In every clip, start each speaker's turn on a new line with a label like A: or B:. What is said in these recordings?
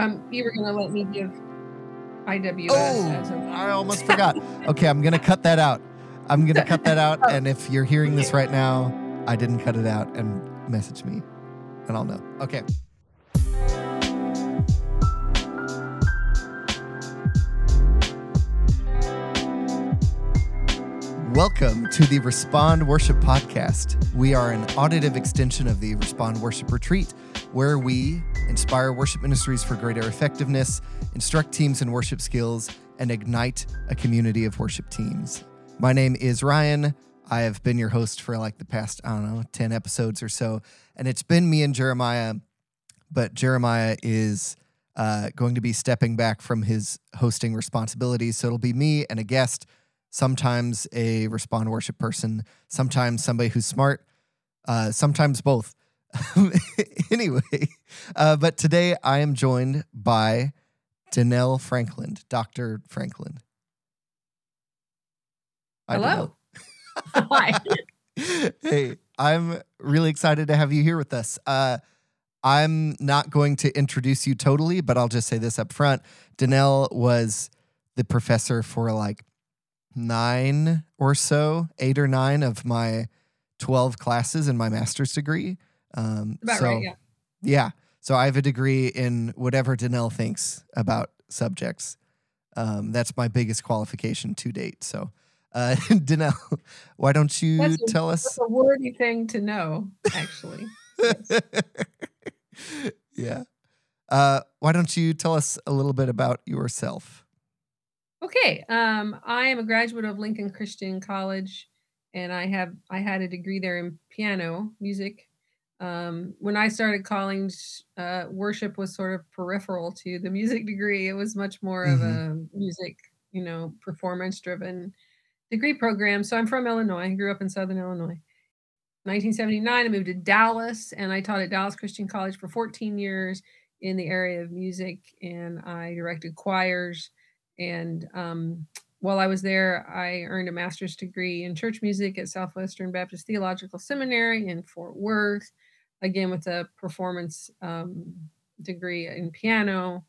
A: Um, you were gonna let me give IWS
B: Oh,
A: a
B: I almost forgot. Okay, I'm gonna cut that out. I'm gonna cut that out. And if you're hearing this right now, I didn't cut it out. And message me, and I'll know. Okay. Welcome to the Respond Worship Podcast. We are an auditive extension of the Respond Worship Retreat, where we inspire worship ministries for greater effectiveness, instruct teams in worship skills, and ignite a community of worship teams. My name is Ryan. I have been your host for like the past, I don't know, 10 episodes or so. And it's been me and Jeremiah, but Jeremiah is uh, going to be stepping back from his hosting responsibilities. So it'll be me and a guest sometimes a respond worship person, sometimes somebody who's smart, uh, sometimes both. anyway, uh, but today I am joined by Danelle Franklin, Dr. Franklin. Hi,
A: hello. Hi.
B: Hey, I'm really excited to have you here with us. Uh, I'm not going to introduce you totally, but I'll just say this up front. Danelle was the professor for like nine or so, eight or nine of my 12 classes in my master's degree. Um,
A: About
B: so,
A: right, yeah.
B: yeah. So I have a degree in whatever Danelle thinks about subjects. Um, that's my biggest qualification to date. So, uh, Danelle, why don't you
A: That's a-
B: tell us?
A: That's a worthy thing to know, actually. Yes.
B: yeah. Uh, why don't you tell us a little bit about yourself?
A: Okay. Um, I am a graduate of Lincoln Christian College, and I have I had a degree there in piano music. Um, when I started college, uh, worship was sort of peripheral to the music degree. It was much more of a music, you know, performance driven degree program. So I'm from Illinois. I grew up in Southern Illinois. 1979, I moved to Dallas, and I taught at Dallas Christian College for 14 years in the area of music, and I directed choirs. And um, while I was there, I earned a master's degree in church music at Southwestern Baptist Theological Seminary in Fort Worth, again with a performance um, degree in piano.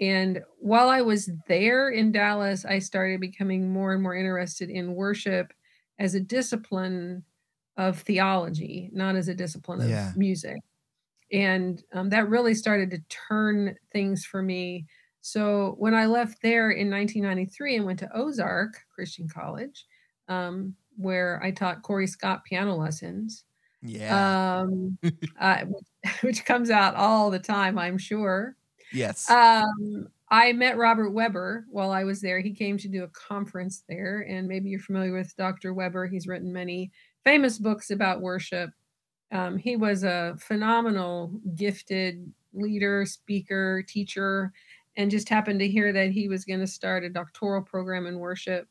A: And while I was there in Dallas, I started becoming more and more interested in worship as a discipline of theology, not as a discipline of
B: Yeah.
A: music. And um, that really started to turn things for me. So when I left there in 1993 and went to Ozark Christian College, um, where I taught Corey Scott piano lessons,
B: Yeah.
A: um, uh, which comes out all the time, I'm sure.
B: yes.
A: Um, I met Robert Webber while I was there. He came to do a conference there, and maybe you're familiar with Dr. Webber. He's written many famous books about worship. Um, he was a phenomenal, gifted leader, speaker, teacher, and just happened to hear that he was going to start a doctoral program in worship.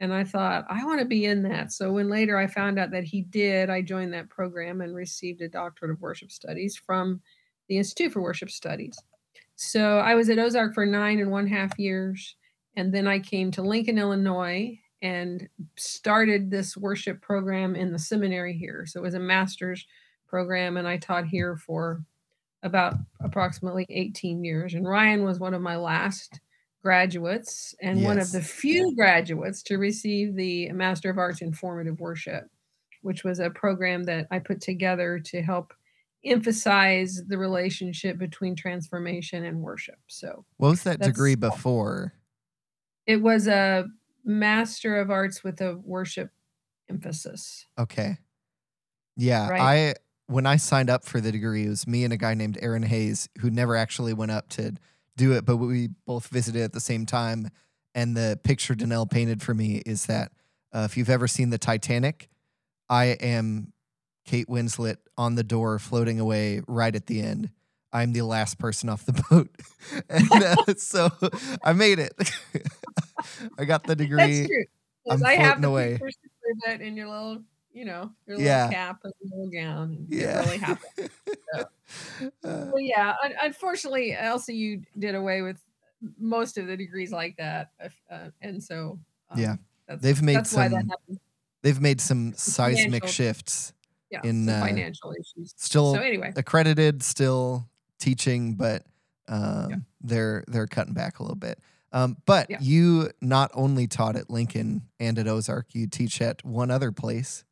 A: And I thought, I want to be in that. So when later I found out that he did, I joined that program and received a doctorate of worship studies from the Institute for Worship Studies. So I was at Ozark for nine and one half years. And then I came to Lincoln, Illinois, and started this worship program in the seminary here. So it was a master's program, and I taught here for about approximately 18 years. And Ryan was one of my last graduates and one of the few graduates to receive the Master of Arts in Formative Worship, which was a program that I put together to help emphasize the relationship between transformation and worship. So
B: what was that degree before?
A: it was a Master of Arts with a worship emphasis.
B: Okay. Yeah,
A: Right.
B: I when I signed up for the degree, it was me and a guy named Aaron Hayes who never actually went up to do it, but we both visited at the same time. And the picture Danelle painted for me is that uh, if you've ever seen the Titanic, I am Kate Winslet on the door floating away right at the end. I'm the last person off the boat. and uh, so I made it. I got the degree.
A: That's true.
B: I'm
A: I have the
B: away.
A: pictures to prove it in your little, you know, your
B: Yeah.
A: little cap and little gown.
B: Yeah.
A: It really happened.
B: Uh,
A: Well, yeah. un- Unfortunately, LCU did away with most of the degrees like that, uh, and so um,
B: Yeah.
A: that's,
B: They've made
A: that's why that
B: some-
A: happened.
B: they've made some seismic shifts.
A: Yeah,
B: in, uh,
A: financial issues.
B: Still
A: So anyway,
B: accredited, still teaching, but Um, yeah. They're they're cutting back a little bit. Um, but yeah. you not only taught at Lincoln and at Ozark, you teach at one other place.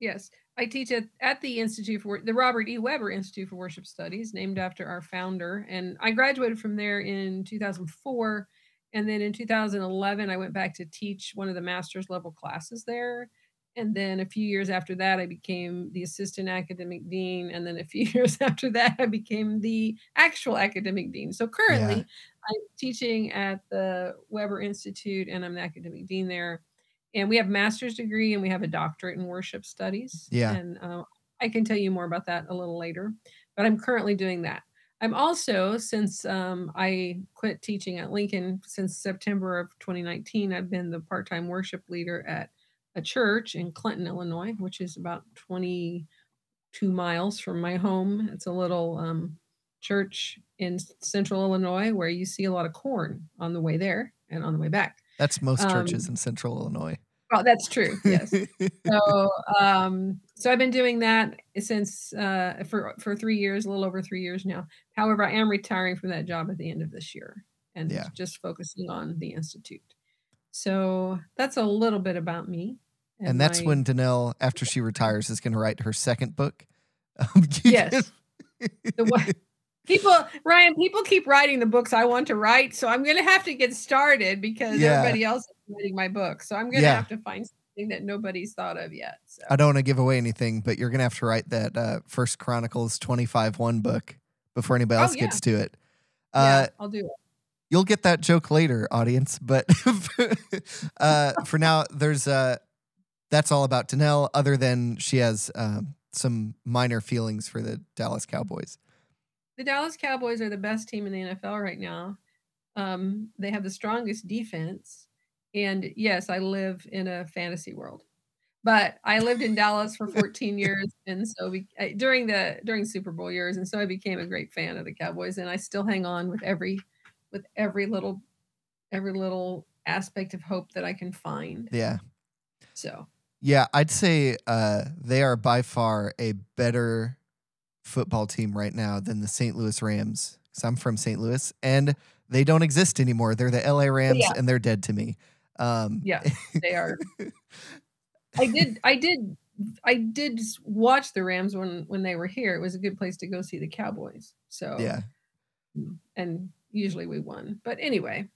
A: Yes, I teach at, at the Institute for the Robert E. Webber Institute for Worship Studies, named after our founder. And I graduated from there in 2004. And then in 2011, I went back to teach one of the master's level classes there. And then a few years after that, I became the assistant academic dean. And then a few years after that, I became the actual academic dean. So currently, yeah. I'm teaching at the Webber Institute and I'm the academic dean there. And we have master's degree and we have a doctorate in worship studies.
B: Yeah.
A: And uh, I can tell you more about that a little later. But I'm currently doing that. I'm also, since um, I quit teaching at Lincoln since September of 2019, I've been the part time worship leader at a church in Clinton, Illinois, which is about 22 miles from my home. It's a little um, church in central Illinois where you see a lot of corn on the way there and on the way back.
B: That's most churches um, in central Illinois.
A: Oh, that's true. Yes. so, um, so I've been doing that since uh, for for three years, a little over three years now. However, I am retiring from that job at the end of this year and yeah. just focusing on the institute. So that's a little bit about me.
B: And, and that's my, when Danelle, after she retires, is going to write her second book.
A: yes. the one, people, Ryan, people keep writing the books I want to write, so I'm going to have to get started because yeah. everybody else writing my book. So I'm going to yeah. have to find something that nobody's thought of yet. So.
B: I don't want to give away anything, but you're going to have to write that uh, First Chronicles 25 1 book before anybody oh, else oh, yeah. gets to it.
A: Uh, I'll do it.
B: You'll get that joke later, audience. But uh, for now, there's uh, that's all about Danelle, other than she has um, some minor feelings for the Dallas Cowboys.
A: The Dallas Cowboys are the best team in the NFL right now. Um, they have the strongest defense. And yes, I live in a fantasy world, but I lived in Dallas for 14 years, and so we, during the during Super Bowl years, and so I became a great fan of the Cowboys, and I still hang on with every with every little every little aspect of hope that I can find.
B: Yeah.
A: So
B: yeah, I'd say uh, they are by far a better football team right now than the St. Louis Rams. Because I'm from St. Louis, and they don't exist anymore. They're the LA Rams, yeah. and they're dead to me. Um,
A: yeah, they are. I did. I did. I did watch the Rams when when they were here. It was a good place to go see the Cowboys. So
B: yeah,
A: mm, and usually we won. But anyway,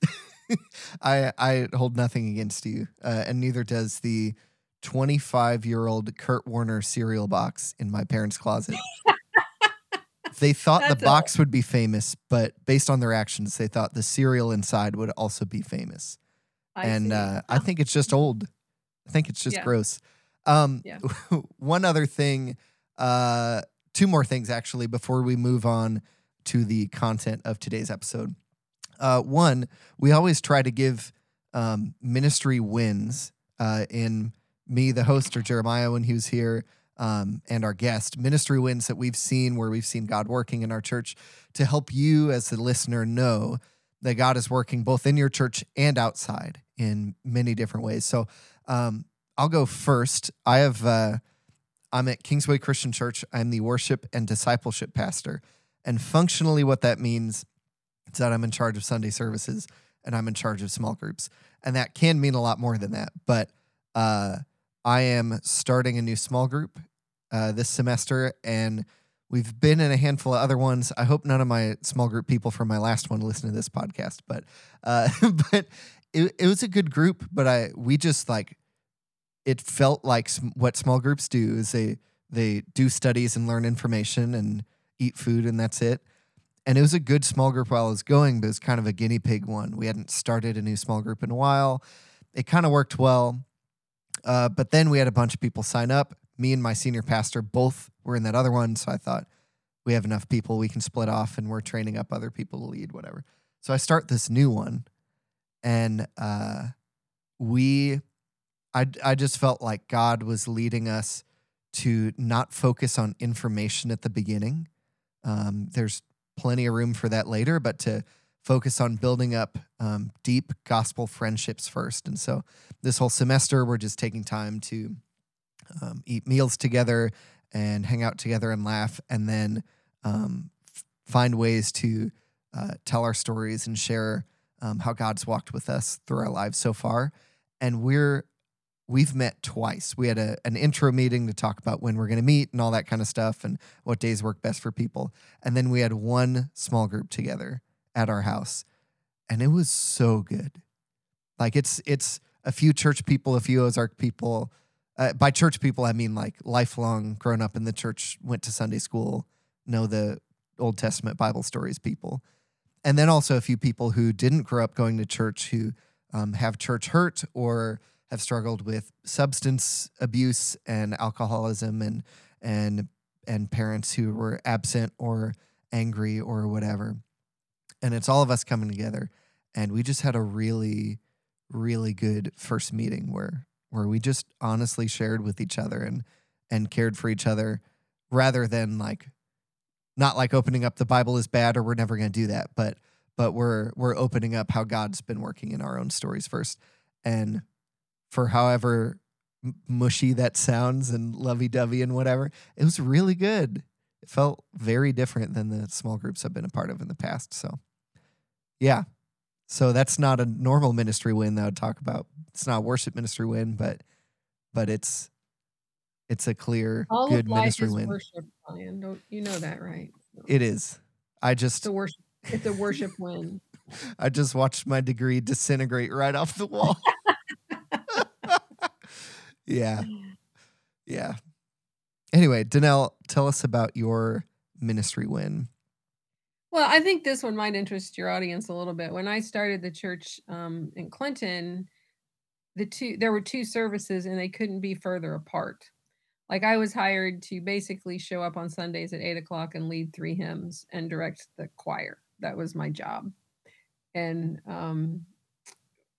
B: I I hold nothing against you, uh, and neither does the 25 year old Kurt Warner cereal box in my parents' closet. they thought That's the box would be famous, but based on their actions, they thought the cereal inside would also be famous. I and uh, I think it's just old. I think it's just yeah. gross. Um, yeah. one other thing, uh, two more things actually, before we move on to the content of today's episode. Uh, one, we always try to give um, ministry wins uh, in me, the host, or Jeremiah when he was here, um, and our guest, ministry wins that we've seen where we've seen God working in our church to help you as the listener know that God is working both in your church and outside in many different ways. So um, I'll go first. I have uh, I'm at Kingsway Christian Church. I'm the worship and discipleship pastor, and functionally, what that means is that I'm in charge of Sunday services and I'm in charge of small groups, and that can mean a lot more than that. But uh, I am starting a new small group uh, this semester, and we've been in a handful of other ones. I hope none of my small group people from my last one listen to this podcast, but uh, but it, it was a good group. But I we just like it felt like sm- what small groups do is they they do studies and learn information and eat food and that's it. And it was a good small group while I was going, but it was kind of a guinea pig one. We hadn't started a new small group in a while. It kind of worked well. Uh, but then we had a bunch of people sign up. Me and my senior pastor both were in that other one. So I thought we have enough people, we can split off and we're training up other people to lead, whatever. So I start this new one and uh, we, I, I just felt like God was leading us to not focus on information at the beginning. Um, there's plenty of room for that later, but to focus on building up um, deep gospel friendships first. And so this whole semester, we're just taking time to um, eat meals together and hang out together and laugh, and then um, f- find ways to uh, tell our stories and share um, how God's walked with us through our lives so far. And we're we've met twice. We had a, an intro meeting to talk about when we're going to meet and all that kind of stuff and what days work best for people. And then we had one small group together at our house, and it was so good. Like it's it's a few church people, a few Ozark people. Uh, by church people, I mean like lifelong, grown up in the church, went to Sunday school, know the Old Testament Bible stories people. And then also a few people who didn't grow up going to church who um, have church hurt or have struggled with substance abuse and alcoholism and and and parents who were absent or angry or whatever. And it's all of us coming together and we just had a really really good first meeting where where we just honestly shared with each other and and cared for each other rather than like not like opening up the bible is bad or we're never going to do that but but we're we're opening up how god's been working in our own stories first. And for however mushy that sounds and lovey-dovey and whatever it was really good. It felt very different than the small groups i've been a part of in the past so yeah. So that's not a normal ministry win that I would talk about. It's not a worship ministry win, but but it's it's a clear
A: All
B: good
A: of life
B: ministry
A: is
B: win.
A: worship, Brian. Don't you know that, right?
B: It is. I
A: It's
B: just
A: a worship. It's a worship win.
B: I just watched my degree disintegrate right off the wall. yeah. Yeah. Anyway, Danelle, tell us about your ministry win.
A: Well, I think this one might interest your audience a little bit. When I started the church um, in Clinton, the two there were two services and they couldn't be further apart. Like I was hired to basically show up on Sundays at eight o'clock and lead three hymns and direct the choir. That was my job. And um,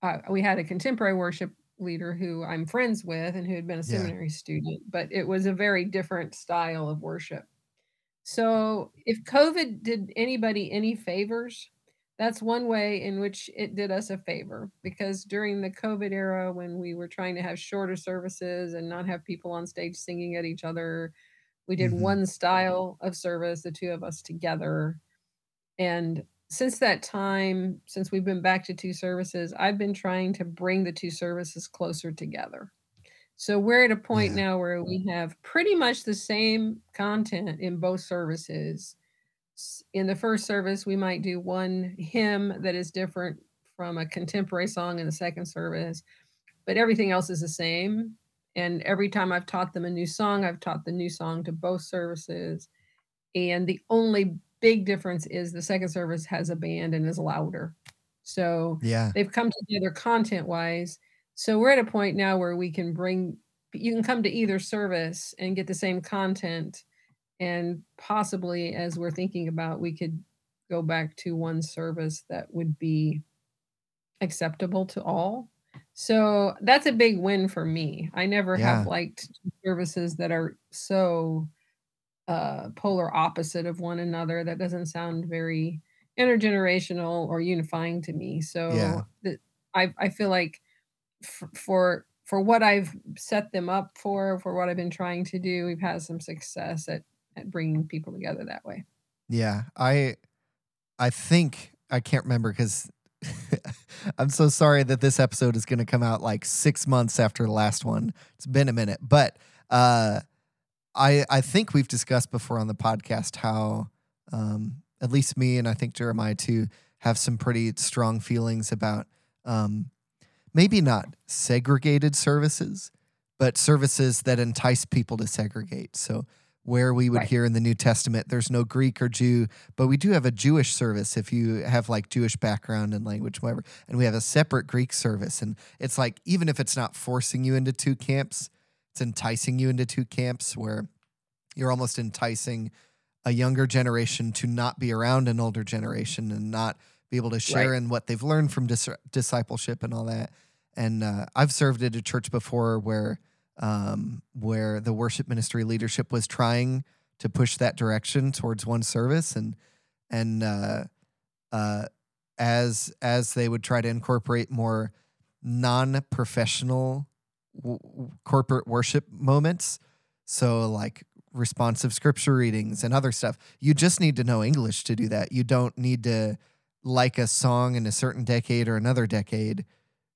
A: uh, we had a contemporary worship leader who I'm friends with and who had been a
B: Yeah.
A: seminary student, but it was a very different style of worship. So, if COVID did anybody any favors, that's one way in which it did us a favor because during the COVID era, when we were trying to have shorter services and not have people on stage singing at each other, we did
B: Mhm.
A: one style of service, the two of us together. And since that time, since we've been back to two services, I've been trying to bring the two services closer together. So we're at a point
B: Yeah.
A: now where we have pretty much the same content in both services. In the first service, we might do one hymn that is different from a contemporary song in the second service, but everything else is the same. And every time I've taught them a new song, I've taught the new song to both services. And the only big difference is the second service has a band and is louder. So
B: Yeah.
A: they've come together content wise. So we're at a point now where we can bring, you can come to either service and get the same content. And possibly, as we're thinking about, we could go back to one service that would be acceptable to all. So that's a big win for me. I never
B: Yeah.
A: have liked services that are so uh, polar opposite of one another. That doesn't sound very intergenerational or unifying to me.
B: Yeah.
A: So the, I I feel like f- for for what I've set them up for, for what I've been trying to do, we've had some success at at bringing people together that way.
B: Yeah. I I think I can't remember because I'm so sorry that this episode is going to come out like six months after the last one. It's been a minute, but uh, I I think we've discussed before on the podcast how um, at least me and I think Jeremiah too have some pretty strong feelings about um, maybe not segregated services, but services that entice people to segregate. So where we would
A: Right.
B: hear in the New Testament, there's no Greek or Jew, but we do have a Jewish service if you have like Jewish background and language, whatever. And we have a separate Greek service. And it's like, even if it's not forcing you into two camps, it's enticing you into two camps where you're almost enticing a younger generation to not be around an older generation and not be able to share
A: Right.
B: in what they've learned from dis- discipleship and all that. And uh, I've served at a church before where um, where the worship ministry leadership was trying to push that direction towards one service, and and uh, uh, as as they would try to incorporate more non-professional w- corporate worship moments, so like responsive scripture readings and other stuff. You just need to know English to do that. You don't need to like a song in a certain decade or another decade.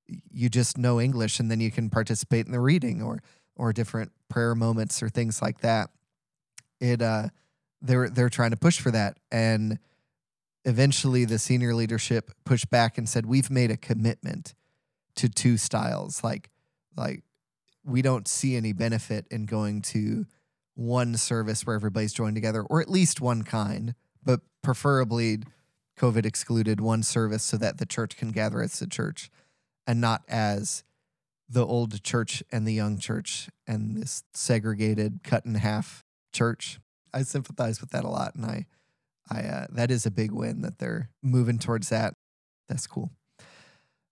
B: You just know English and then you can participate in the reading or or different prayer moments or things like that. It uh they're they're trying to push for that. And eventually the senior leadership pushed back and said we've made a commitment to two styles. Like like we don't see any benefit in going to one service where everybody's joined together or at least one kind but preferably covid excluded one service so that the church can gather as the church and not as the old church and the young church and this segregated cut in half church I sympathize with that a lot, and I, I uh, that is a big win that they're moving towards that. That's cool.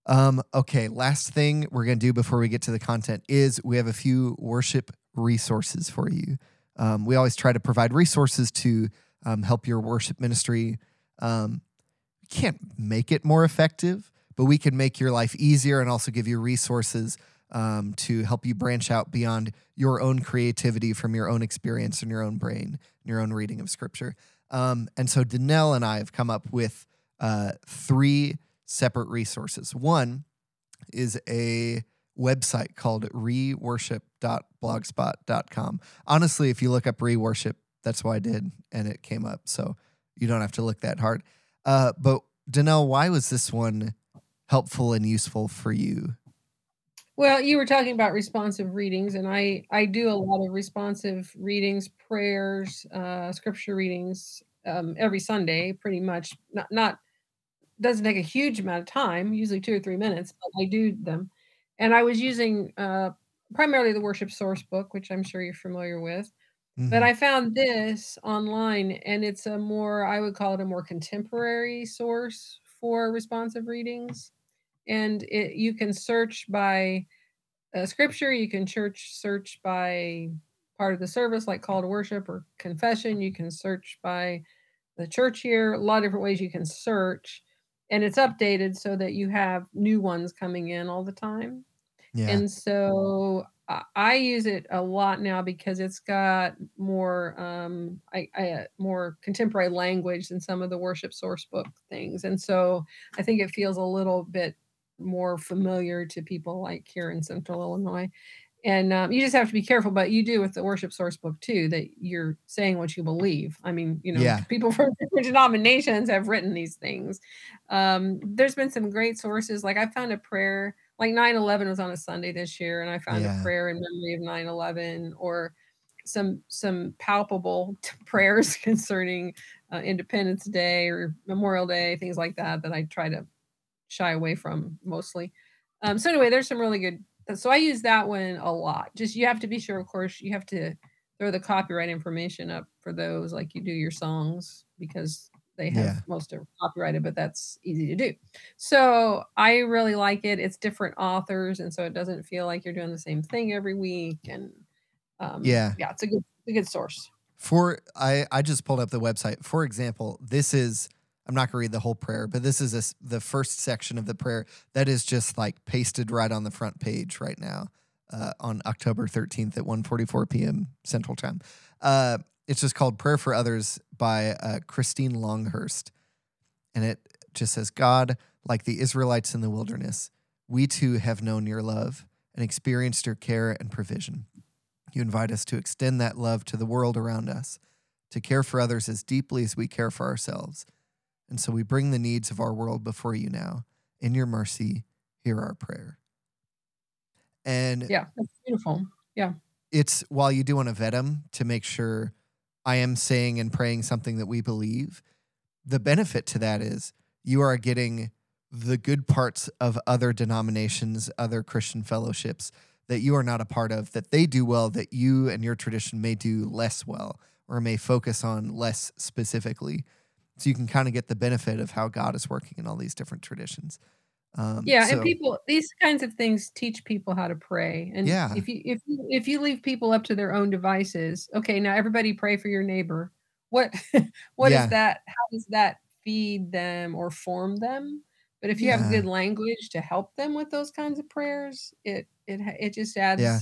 B: Um, okay, last thing we're gonna do before we get to the content is we have a few worship resources for you. Um, we always try to provide resources to um, help your worship ministry. Um, can't make it more effective, but we can make your life easier and also give you resources um, to help you branch out beyond your own creativity from your own experience and your own brain and your own reading of scripture. Um, and so Danelle and I have come up with uh, three separate resources. One is a website called reworship.blogspot.com. Honestly, if you look up reworship, that's why I did, and it came up. So you don't have to look that hard. Uh, but Danelle, why was this one helpful and useful for you?
A: Well, you were talking about responsive readings, and I I do a lot of responsive readings, prayers, uh, scripture readings um, every Sunday, pretty much. Not not doesn't take a huge amount of time, usually two or three minutes, but I do them. And I was using uh, primarily the Worship Source Book, which I'm sure you're familiar with. Mm-hmm. But I found this online, and it's a more I would call it a more contemporary source for responsive readings and it, you can search by uh, scripture you can church search by part of the service like call to worship or confession you can search by the church year a lot of different ways you can search and it's updated so that you have new ones coming in all the time yeah. and so I use it a lot now because it's got more um, I, I, uh, more contemporary language than some of the worship source book things, and so I think it feels a little bit more familiar to people like here in central Illinois. And um, you just have to be careful, but you do with the worship source book too, that you're saying what you believe. I mean, you know, yeah. people from different denominations have written these things. Um, there's been some great sources. Like I found a prayer, like 9 11 was on a Sunday this year, and I found yeah. a prayer in memory of 9 11 or some some palpable t- prayers concerning uh, Independence Day or Memorial Day, things like that, that I try to shy away from mostly. Um, so anyway, there's some really good. So I use that one a lot. Just you have to be sure, of course, you have to throw the copyright information up for those, like you do your songs, because they have yeah. most of copyrighted, but that's easy to do. So I really like it. It's different authors, and so it doesn't feel like you're doing the same thing every week. And um, yeah, yeah, it's a good, a good source.
B: For I, I just pulled up the website. For example, this is I'm not going to read the whole prayer, but this is a, the first section of the prayer that is just like pasted right on the front page right now uh, on October 13th at 1:44 p.m. Central Time. Uh, it's just called "Prayer for Others" by uh, Christine Longhurst, and it just says, "God, like the Israelites in the wilderness, we too have known your love and experienced your care and provision. You invite us to extend that love to the world around us, to care for others as deeply as we care for ourselves." And so we bring the needs of our world before you now. In your mercy, hear our prayer. And
A: yeah, that's beautiful. Yeah.
B: It's while you do want to vet them to make sure I am saying and praying something that we believe, the benefit to that is you are getting the good parts of other denominations, other Christian fellowships that you are not a part of, that they do well, that you and your tradition may do less well or may focus on less specifically so you can kind of get the benefit of how God is working in all these different traditions.
A: Um, yeah, so, and people these kinds of things teach people how to pray. And yeah. if you if you if you leave people up to their own devices, okay, now everybody pray for your neighbor. What what yeah. is that? How does that feed them or form them? But if you yeah. have good language to help them with those kinds of prayers, it it it just adds yeah.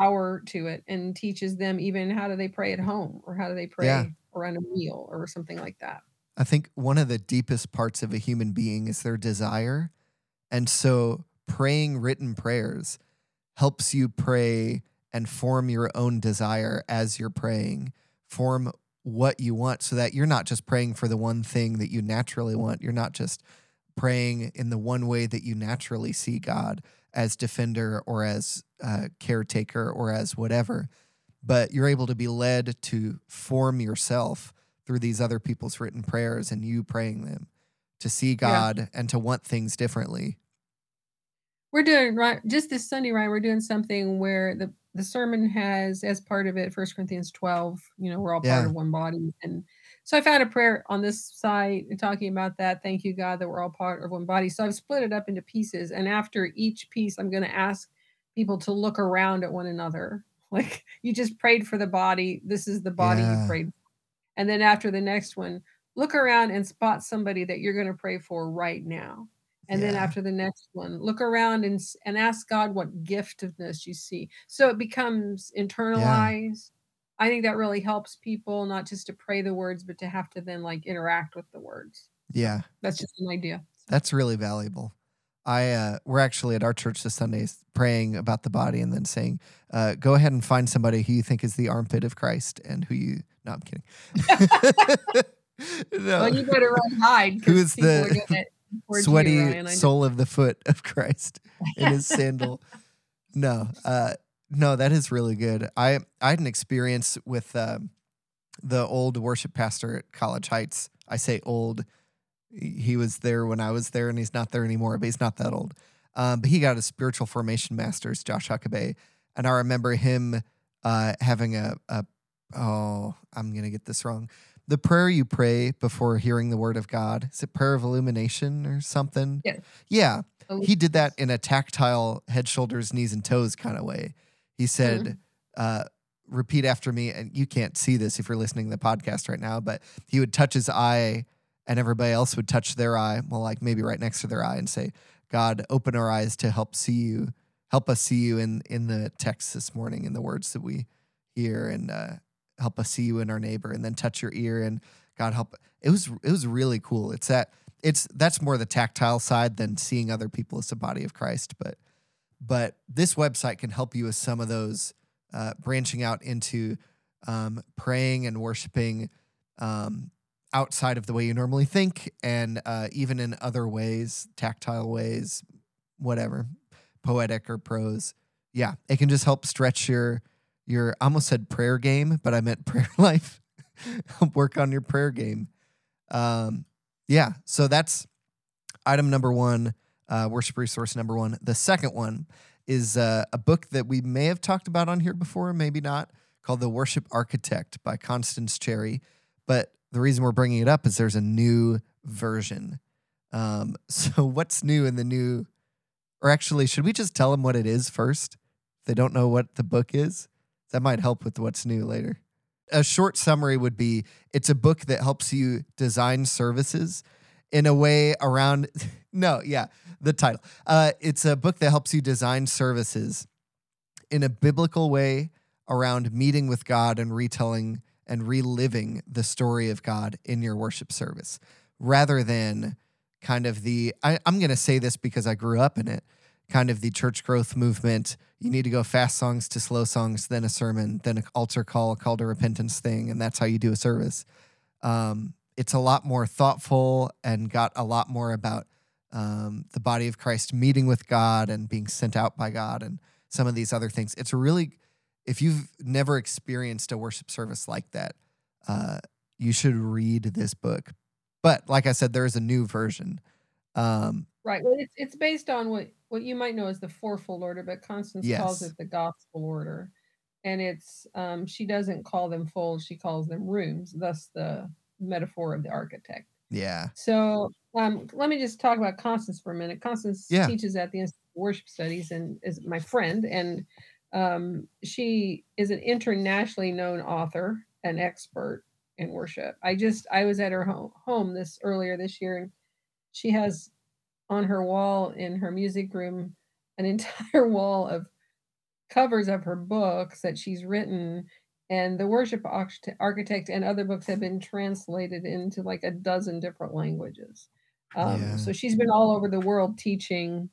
A: power to it and teaches them even how do they pray at home or how do they pray around a meal or something like that.
B: I think one of the deepest parts of a human being is their desire. And so praying written prayers helps you pray and form your own desire as you're praying, form what you want so that you're not just praying for the one thing that you naturally want. You're not just praying in the one way that you naturally see God as defender or as uh, caretaker or as whatever, but you're able to be led to form yourself through these other people's written prayers and you praying them to see God and to want things differently.
A: We're doing right just this Sunday, right? We're doing something where the the sermon has as part of it First Corinthians 12. You know, we're all part of one body, and so I found a prayer on this site talking about that. Thank you, God, that we're all part of one body. So I've split it up into pieces, and after each piece, I'm going to ask people to look around at one another. Like you just prayed for the body. This is the body
B: Yeah.
A: you prayed, and then after the next one, look around and spot somebody that you're going to pray for right now. And then after the next one, look around and and ask God what giftedness you see. So it becomes internalized. I think that really helps people not just to pray the words, but to have to then like interact with the words.
B: Yeah.
A: That's just an idea.
B: That's really valuable. I uh, we're actually at our church this Sunday praying about the body and then saying, uh, "Go ahead and find somebody who you think is the armpit of Christ and who you." No, I'm kidding. no,
A: Well, you better run hide. 'cause
B: Who's the
A: gonna you,
B: sweaty
A: Ryan,
B: sole of the foot of Christ in his sandal. No, uh, no, that is really good. I I had an experience with um, the old worship pastor at College Heights. I say old. He was there when I was there, and he's not there anymore. But he's not that old. Um, but he got a spiritual formation master's, Josh Huckabee, and I remember him uh, having a, a oh, I'm gonna get this wrong. The prayer you pray before hearing the word of God is it prayer of illumination or something?
A: Yes.
B: Yeah,
A: Oh,
B: he did that in a tactile head, shoulders, knees, and toes kind of way. He said, uh, repeat after me. And you can't see this if you're listening to the podcast right now, but he would touch his eye and everybody else would touch their eye. Well, like maybe right next to their eye and say, God, open our eyes to help see you. Help us see you in, in the text this morning, in the words that we hear, and uh, help us see you in our neighbor, and then touch your ear and God help. It was it was really cool. It's that it's that's more the tactile side than seeing other people as the body of Christ. But but this website can help you with some of those uh, branching out into um, praying and worshiping um, outside of the way you normally think, and uh, even in other ways, tactile ways, whatever, poetic or prose. Yeah, it can just help stretch your your. I almost said prayer game, but I meant prayer life. Work on your prayer game. Um, yeah, so that's item number one, uh, worship resource number one. The second one is uh, a book that we may have talked about on here before, maybe not, called The Worship Architect by Constance Cherry. But the reason we're bringing it up is there's a new version. Um, so, what's new in the new? Or actually, should we just tell them what it is first? They don't know what the book is, that might help with what's new later. A short summary would be it's a book that helps you design services in a way around no yeah the title uh, it's a book that helps you design services in a biblical way around meeting with god and retelling and reliving the story of god in your worship service rather than kind of the I, i'm going to say this because i grew up in it kind of the church growth movement you need to go fast songs to slow songs then a sermon then an altar call a call to repentance thing and that's how you do a service um, it's a lot more thoughtful and got a lot more about um, the body of Christ meeting with God and being sent out by God and some of these other things. It's really, if you've never experienced a worship service like that, uh, you should read this book. But like I said, there is a new version. Um,
A: Right. Well, it's it's based on what what you might know as the fourfold order, but Constance calls it the gospel order. And it's um she doesn't call them folds, she calls them rooms, thus the metaphor of the architect.
B: yeah.
A: So um let me just talk about Constance for a minute. Constance
B: Yeah.
A: teaches at the Institute of Worship Studies and is my friend and um she is an internationally known author and expert in worship. I just I was at her home, home this earlier this year and she has on her wall in her music room an entire wall of covers of her books that she's written and the worship architect and other books have been translated into like a dozen different languages um, yeah. so she's been all over the world teaching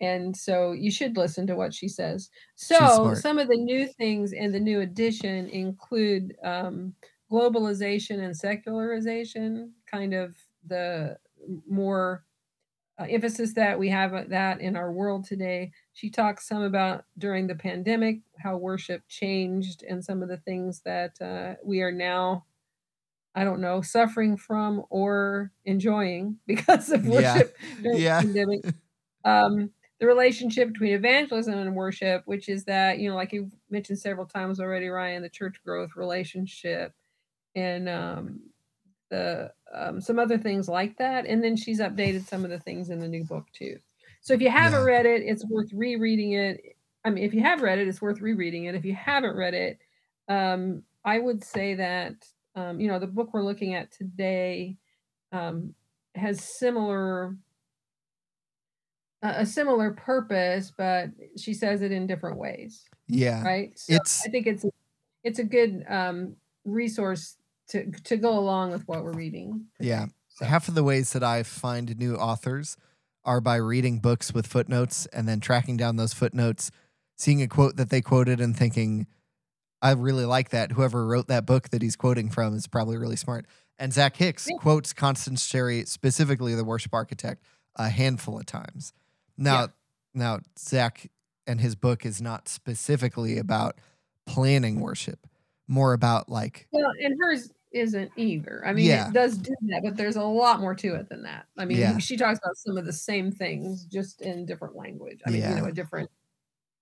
A: and so you should listen to what she says so some of the new things in the new edition include um, globalization and secularization kind of the more uh, emphasis that we have that in our world today. She talks some about during the pandemic how worship changed and some of the things that uh, we are now, I don't know, suffering from or enjoying because of worship yeah. during yeah. the pandemic. Um, the relationship between evangelism and worship, which is that, you know, like you've mentioned several times already, Ryan, the church growth relationship and um, the um, some other things like that. And then she's updated some of the things in the new book too. So if you haven't yeah. read it, it's worth rereading it. I mean, if you have read it, it's worth rereading it. If you haven't read it, um, I would say that um, you know the book we're looking at today um, has similar a similar purpose, but she says it in different ways.
B: Yeah,
A: right. So it's I think it's it's a good um, resource to to go along with what we're reading.
B: Yeah. So. Half of the ways that I find new authors are by reading books with footnotes and then tracking down those footnotes, seeing a quote that they quoted and thinking, I really like that. Whoever wrote that book that he's quoting from is probably really smart. And Zach Hicks yeah. quotes Constance Cherry, specifically the worship architect, a handful of times. Now, yeah. now Zach and his book is not specifically about planning worship, more about like.
A: Well, and hers isn't either. I mean, yeah. it does do that, but there's a lot more to it than that. I mean, yeah. she talks about some of the same things just in different language. I mean, you know, a different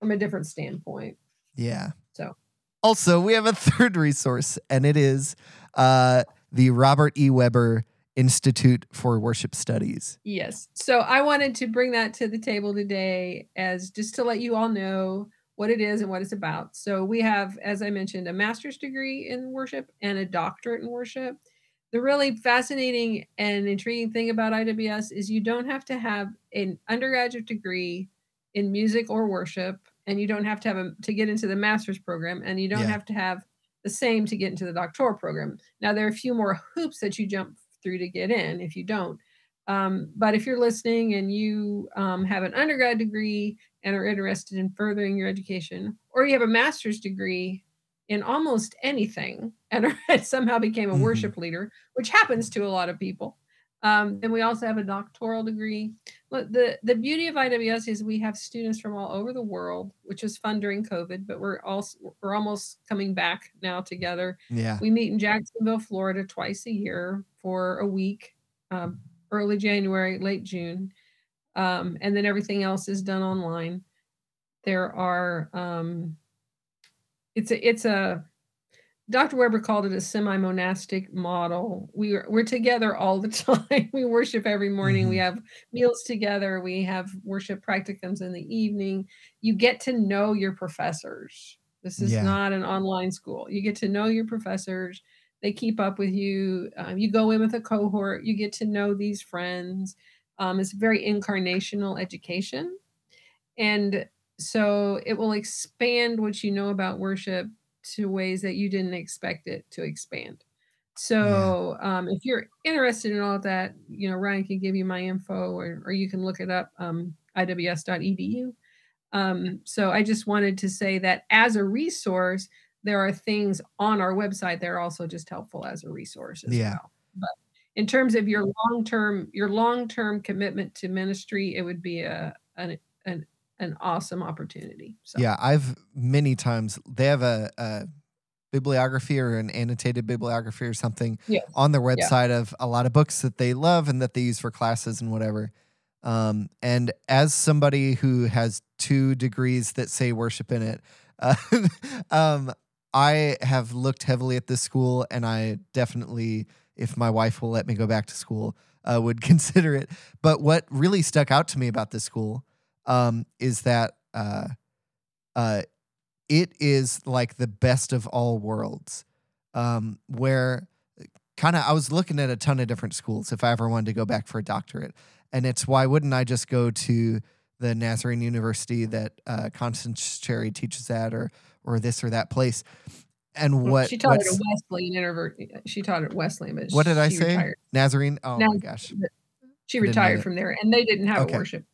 A: from a different standpoint.
B: Yeah.
A: So
B: also we have a third resource, and it is uh the Robert E. Webber Institute for Worship Studies.
A: Yes. So I wanted to bring that to the table today as just to let you all know what it is and what it's about. So we have, as I mentioned, a master's degree in worship and a doctorate in worship. The really fascinating and intriguing thing about IWS is you don't have to have an undergraduate degree in music or worship, and you don't have to have a, to get into the master's program, and you don't yeah. have to have the same to get into the doctoral program. Now there are a few more hoops that you jump through to get in if you don't. Um, but if you're listening and you um, have an undergrad degree and are interested in furthering your education, or you have a master's degree in almost anything and somehow became a mm-hmm. worship leader, which happens to a lot of people. Um, then we also have a doctoral degree. But the the beauty of IWS is we have students from all over the world, which was fun during COVID, but we're also we're almost coming back now together.
B: Yeah,
A: we meet in Jacksonville, Florida, twice a year for a week, um, early January, late June, um, and then everything else is done online. There are um, it's a it's a Dr. Webber called it a semi-monastic model. We are, we're together all the time. we worship every morning. Mm-hmm. We have meals together. We have worship practicums in the evening. You get to know your professors. This is yeah. not an online school. You get to know your professors. They keep up with you. Um, you go in with a cohort. You get to know these friends. Um, it's very incarnational education. And so it will expand what you know about worship to ways that you didn't expect it to expand. So um, if you're interested in all of that, you know, Ryan can give you my info or, or you can look it up, um, iws.edu. Um, so I just wanted to say that as a resource, there are things on our website that are also just helpful as a resource as yeah. well. But in terms of your long term your long term commitment to ministry, it would be a an an, an awesome opportunity.
B: So. Yeah, I've many times they have a, a bibliography or an annotated bibliography or something yes. on their website yeah. of a lot of books that they love and that they use for classes and whatever. Um, and as somebody who has two degrees that say worship in it, uh, um, I have looked heavily at this school and I definitely if my wife will let me go back to school, uh, would consider it. But what really stuck out to me about this school um, is that uh, uh, it is like the best of all worlds, um, where kind of I was looking at a ton of different schools if I ever wanted to go back for a doctorate, and it's why wouldn't I just go to the Nazarene University that uh, Constance Cherry teaches at, or or this or that place. And what
A: she taught at Wesleyan University. She taught at Wesleyan, but
B: what did I say?
A: Retired.
B: Nazarene. Oh my gosh,
A: she retired from there, and they didn't have okay. a worship.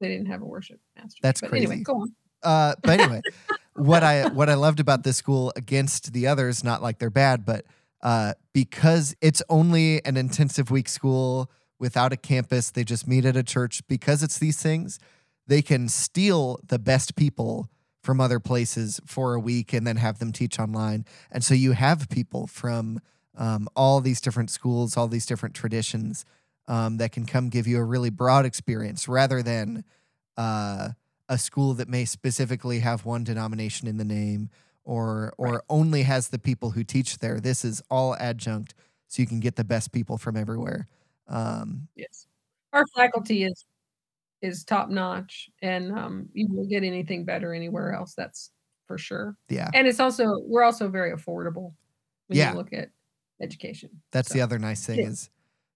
A: They didn't have a worship master.
B: That's
A: but
B: crazy.
A: Anyway, go on.
B: Uh, but anyway, what I what I loved about this school against the others, not like they're bad, but uh, because it's only an intensive week school without a campus, they just meet at a church. Because it's these things, they can steal the best people from other places for a week and then have them teach online. And so you have people from um, all these different schools, all these different traditions um, that can come give you a really broad experience rather than uh, a school that may specifically have one denomination in the name or or right. only has the people who teach there. This is all adjunct, so you can get the best people from everywhere. Um,
A: yes, our faculty is is top notch, and um, you won't get anything better anywhere else. That's for sure.
B: Yeah,
A: and it's also we're also very affordable when
B: yeah.
A: you look at education.
B: That's so. the other nice thing yeah. is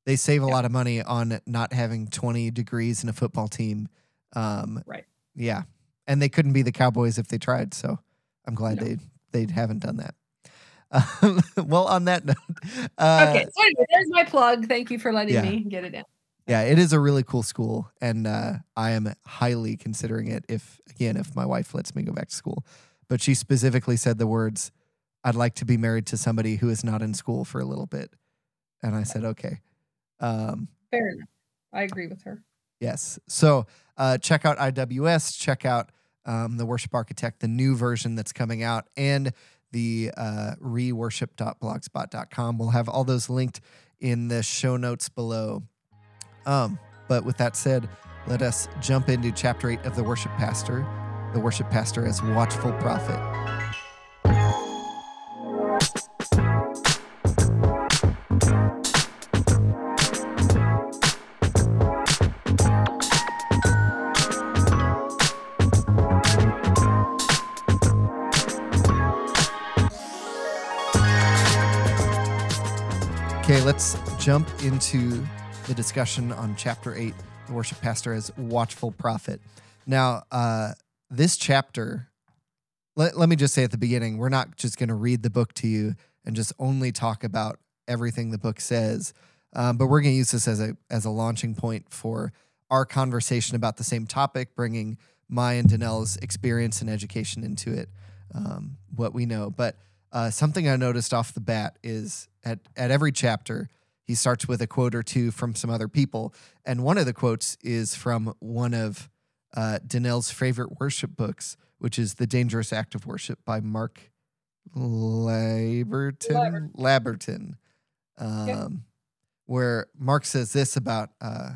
B: they save a yeah. lot of money on not having 20 degrees in a football team. Um,
A: right.
B: Yeah. And they couldn't be the Cowboys if they tried. So I'm glad no. they they haven't done that. Um, well, on that note,
A: uh, okay. So anyway, there's my plug. Thank you for letting yeah. me get it in.
B: Yeah, it is a really cool school, and uh, I am highly considering it. If again, if my wife lets me go back to school, but she specifically said the words, "I'd like to be married to somebody who is not in school for a little bit," and I said, "Okay." Um,
A: Fair enough. I agree with her.
B: Yes. So uh, check out IWS. Check out um, the Worship Architect, the new version that's coming out, and the uh, reworship.blogspot.com. We'll have all those linked in the show notes below. Um, but with that said, let us jump into chapter eight of the Worship Pastor. The Worship Pastor as Watchful Prophet. Okay, let's jump into the discussion on chapter 8, the worship pastor as watchful prophet. Now, uh, this chapter, let, let me just say at the beginning, we're not just going to read the book to you and just only talk about everything the book says, um, but we're going to use this as a, as a launching point for our conversation about the same topic, bringing my and Danelle's experience and education into it, um, what we know. But uh, something I noticed off the bat is at, at every chapter, he starts with a quote or two from some other people. And one of the quotes is from one of uh, Danelle's favorite worship books, which is The Dangerous Act of Worship by Mark Laberton. Labberton. Um, yeah. Where Mark says this about uh,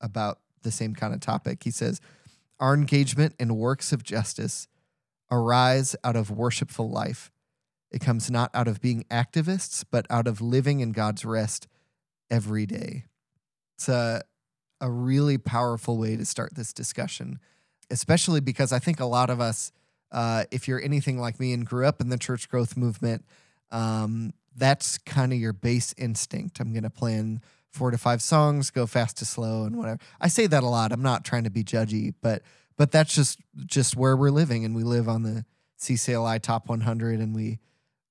B: about the same kind of topic. He says, Our engagement in works of justice arise out of worshipful life it comes not out of being activists, but out of living in God's rest every day. It's a, a really powerful way to start this discussion, especially because I think a lot of us, uh, if you're anything like me and grew up in the church growth movement, um, that's kind of your base instinct. I'm going to plan four to five songs, go fast to slow, and whatever. I say that a lot. I'm not trying to be judgy, but but that's just just where we're living, and we live on the CCLI Top 100, and we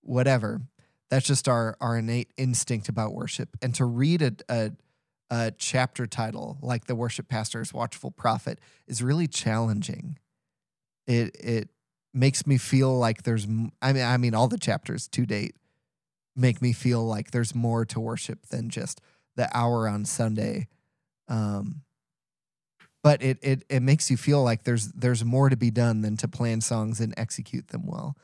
B: whatever. That's just our our innate instinct about worship. And to read a, a, a chapter title like the worship pastor's watchful prophet is really challenging. It it makes me feel like there's I mean I mean all the chapters to date make me feel like there's more to worship than just the hour on Sunday. Um, but it it it makes you feel like there's there's more to be done than to plan songs and execute them well.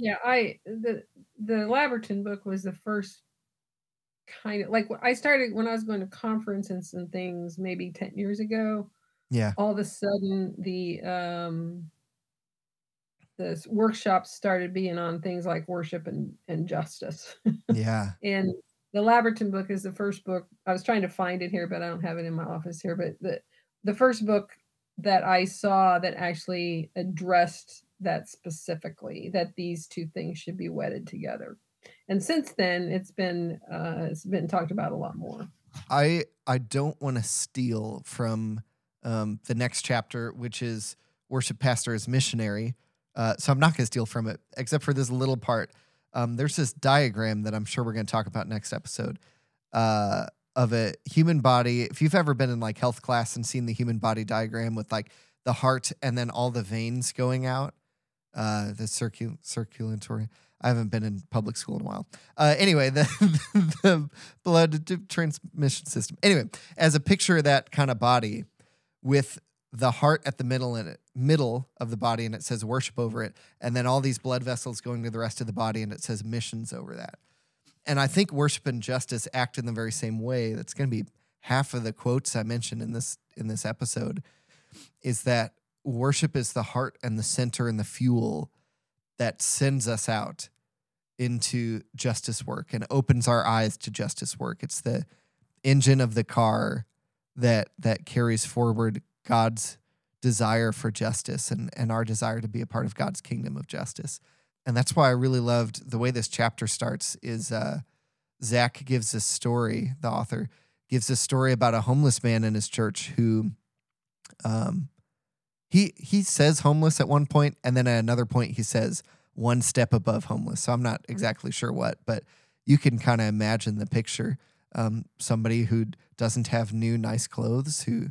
A: Yeah, I the the Labberton book was the first kind of like I started when I was going to conferences and things maybe 10 years ago.
B: Yeah.
A: All of a sudden the um the workshops started being on things like worship and, and justice.
B: Yeah.
A: and the Labberton book is the first book. I was trying to find it here, but I don't have it in my office here. But the the first book that I saw that actually addressed that specifically that these two things should be wedded together and since then it's been uh, it's been talked about a lot more
B: i i don't want to steal from um, the next chapter, which is worship pastor as missionary. Uh, so I'm not going to steal from it, except for this little part. Um, there's this diagram that I'm sure we're going to talk about next episode uh, of a human body. If you've ever been in like health class and seen the human body diagram with like the heart and then all the veins going out, uh, the circul- circulatory. I haven't been in public school in a while. Uh, anyway, the, the blood transmission system. Anyway, as a picture of that kind of body with the heart at the middle and middle of the body and it says worship over it and then all these blood vessels going to the rest of the body and it says missions over that and i think worship and justice act in the very same way that's going to be half of the quotes i mentioned in this in this episode is that worship is the heart and the center and the fuel that sends us out into justice work and opens our eyes to justice work it's the engine of the car that that carries forward God's desire for justice and, and our desire to be a part of God's kingdom of justice. And that's why I really loved the way this chapter starts is uh, Zach gives a story, the author gives a story about a homeless man in his church who um he he says homeless at one point and then at another point he says one step above homeless. So I'm not exactly sure what, but you can kind of imagine the picture. Um, somebody who doesn't have new nice clothes who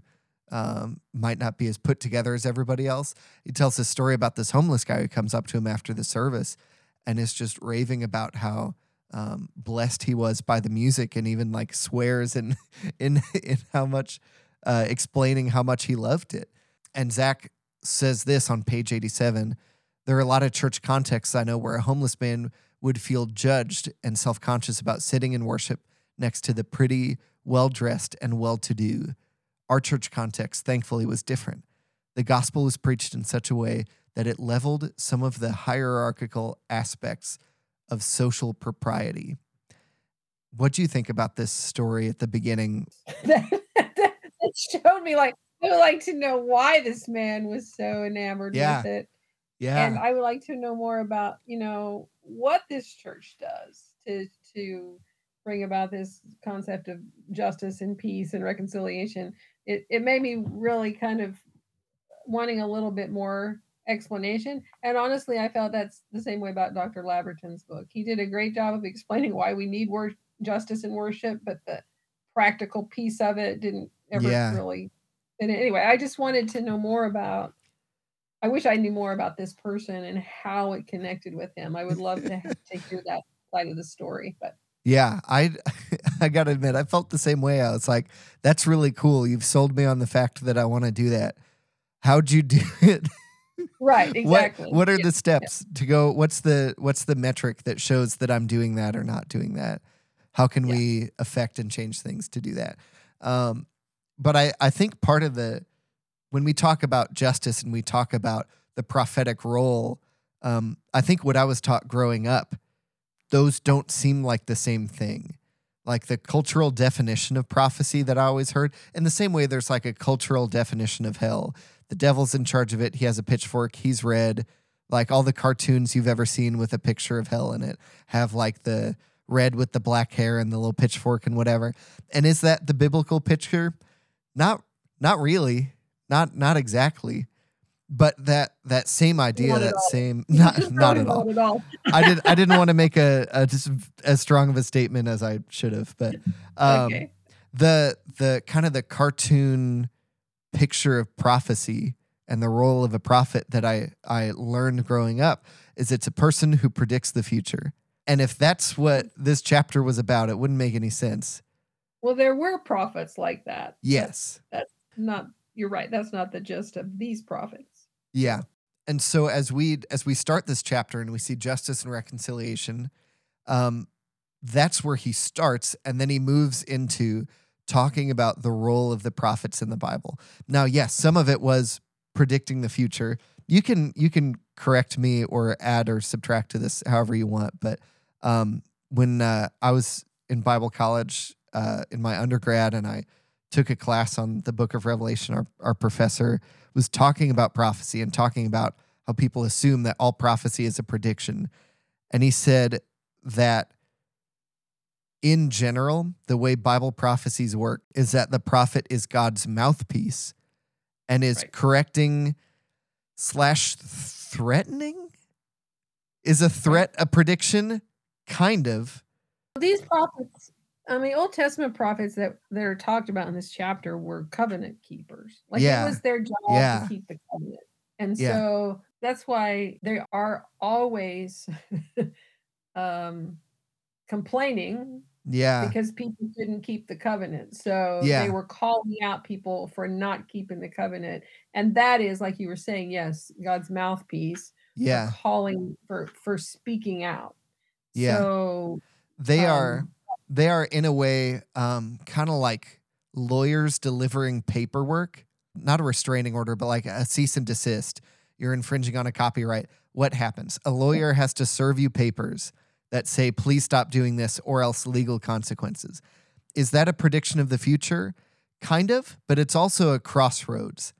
B: um, might not be as put together as everybody else. He tells a story about this homeless guy who comes up to him after the service and is just raving about how um, blessed he was by the music and even like swears in in in how much uh, explaining how much he loved it. And Zach says this on page 87 there are a lot of church contexts I know where a homeless man would feel judged and self conscious about sitting in worship next to the pretty, well dressed, and well to do our church context, thankfully, was different. The gospel was preached in such a way that it leveled some of the hierarchical aspects of social propriety. What do you think about this story at the beginning?
A: that showed me like I would like to know why this man was so enamored
B: Yeah.
A: with it.
B: Yeah.
A: And I would like to know more about, you know, what this church does to to bring about this concept of justice and peace and reconciliation. It it made me really kind of wanting a little bit more explanation. And honestly, I felt that's the same way about Dr. Labberton's book. He did a great job of explaining why we need wor- justice and worship, but the practical piece of it didn't ever
B: Yeah.
A: really. And anyway, I just wanted to know more about. I wish I knew more about this person and how it connected with him. I would love to to hear that side of the story. But
B: Yeah, I I gotta admit, I felt the same way. I was like, "That's really cool. You've sold me on the fact that I want to do that. How'd you do it?
A: right, exactly.
B: What What are
A: Yeah,
B: the steps to go? What's the What's the metric that shows that I'm doing that or not doing that? How can
A: Yeah.
B: we affect and change things to do that? Um, but I I think part of the when we talk about justice and we talk about the prophetic role, um, I think what I was taught growing up those don't seem like the same thing. Like the cultural definition of prophecy that I always heard, in the same way, there's like a cultural definition of hell. The devil's in charge of it. He has a pitchfork. He's red. Like all the cartoons you've ever seen with a picture of hell in it have like the red with the black hair and the little pitchfork and whatever. And is that the biblical picture? Not, not really. Not, not exactly. But that that same idea,
A: Not
B: that same not not at all.
A: At all.
B: I did. I didn't want to make a, a just as strong of a statement as I should have, but um,
A: okay.
B: the the kind of the cartoon picture of prophecy and the role of a prophet that I I learned growing up is it's a person who predicts the future. And if that's what this chapter was about, it wouldn't make any sense.
A: Well, there were prophets like that. but
B: that's
A: Not. You're right. That's not the gist of these prophets.
B: Yeah. And so as we as we start this chapter and we see justice and reconciliation, um, that's where he starts, and then he moves into talking about the role of the prophets in the Bible. Now, yes, some of it was predicting the future. You can you can correct me or add or subtract to this however you want, but um, when uh, I was in Bible college uh, in my undergrad and I took a class on the book of Revelation, our, our professor was talking about prophecy and talking about how people assume that all prophecy is a prediction. And he said that in general, the way Bible prophecies work is that the prophet is God's mouthpiece and is
A: Right.
B: correcting slash threatening. Is a threat a prediction? Kind of.
A: These prophets, I mean, Old Testament prophets that, that are talked about in this chapter were covenant keepers. Like
B: Yeah.
A: it was their job
B: Yeah.
A: to keep the covenant. And
B: Yeah.
A: so that's why they are always um, complaining
B: Yeah.
A: because people didn't keep the covenant. So
B: Yeah.
A: they were calling out people for not keeping the covenant. And that is, like you were saying, yes, God's mouthpiece for
B: Yeah.
A: calling for for speaking out.
B: Yeah.
A: So
B: They are
A: um,
B: they are in a way um, kind of like lawyers delivering paperwork, not a restraining order, but like a cease and desist. You're infringing on a copyright. What happens? A lawyer has to serve you papers that say, please stop doing this or else legal consequences. Is that a prediction of the future? Kind of, but it's also a crossroads.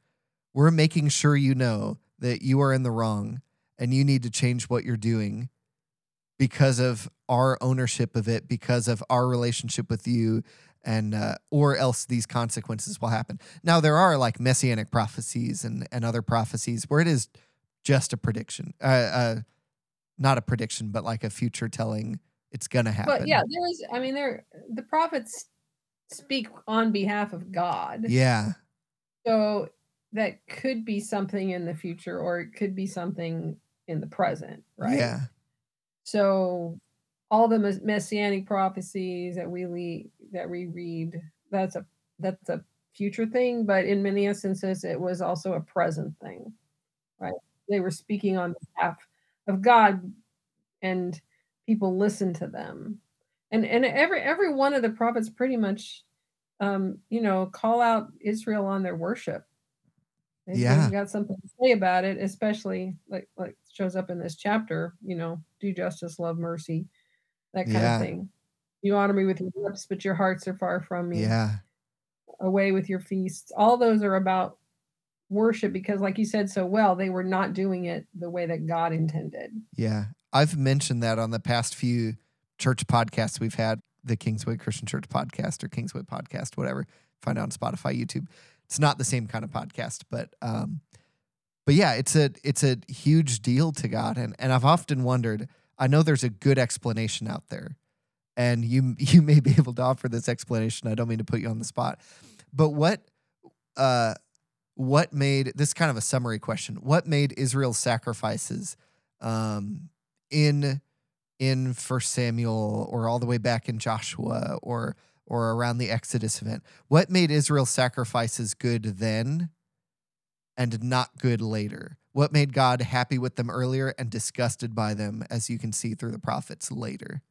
B: We're making sure you know that you are in the wrong and you need to change what you're doing because of our ownership of it, because of our relationship with you, and uh, or else these consequences will happen. Now there are like messianic prophecies and and other prophecies where it is just a prediction, uh, uh, not a prediction, but like a future telling it's gonna happen.
A: But yeah, there is. I mean, there the prophets speak on behalf of God.
B: yeah,
A: So that could be something in the future, or it could be something in the present, right?
B: yeah,
A: So all the messianic prophecies that we that we read, that's a that's a future thing, but in many instances, it was also a present thing, right? They were speaking on behalf of God, and people listened to them, and and every every one of the prophets pretty much, um, you know, call out Israel on their worship. They-
B: Yeah.
A: got something to say about it, especially like like shows up in this chapter. You know, do justice, love mercy, that kind
B: Yeah.
A: of thing. You honor me with your lips, but your hearts are far from me.
B: yeah,
A: Away with your feasts. All those are about worship because, like you said so well, they were not doing it the way that God intended.
B: yeah. I've mentioned that on the past few church podcasts we've had, the Kingsway Christian Church podcast or Kingsway podcast, whatever. Find out on Spotify, YouTube. It's not the same kind of podcast, but um, but yeah, it's a it's a huge deal to God, and and I've often wondered. I know there's a good explanation out there, and you you may be able to offer this explanation. I don't mean to put you on the spot, but what uh what made this is kind of a summary question? What made Israel's sacrifices um in in First Samuel or all the way back in Joshua or or around the Exodus event? What made Israel's sacrifices good then and not good later? What made God happy with them earlier and disgusted by them, as you can see through the prophets later?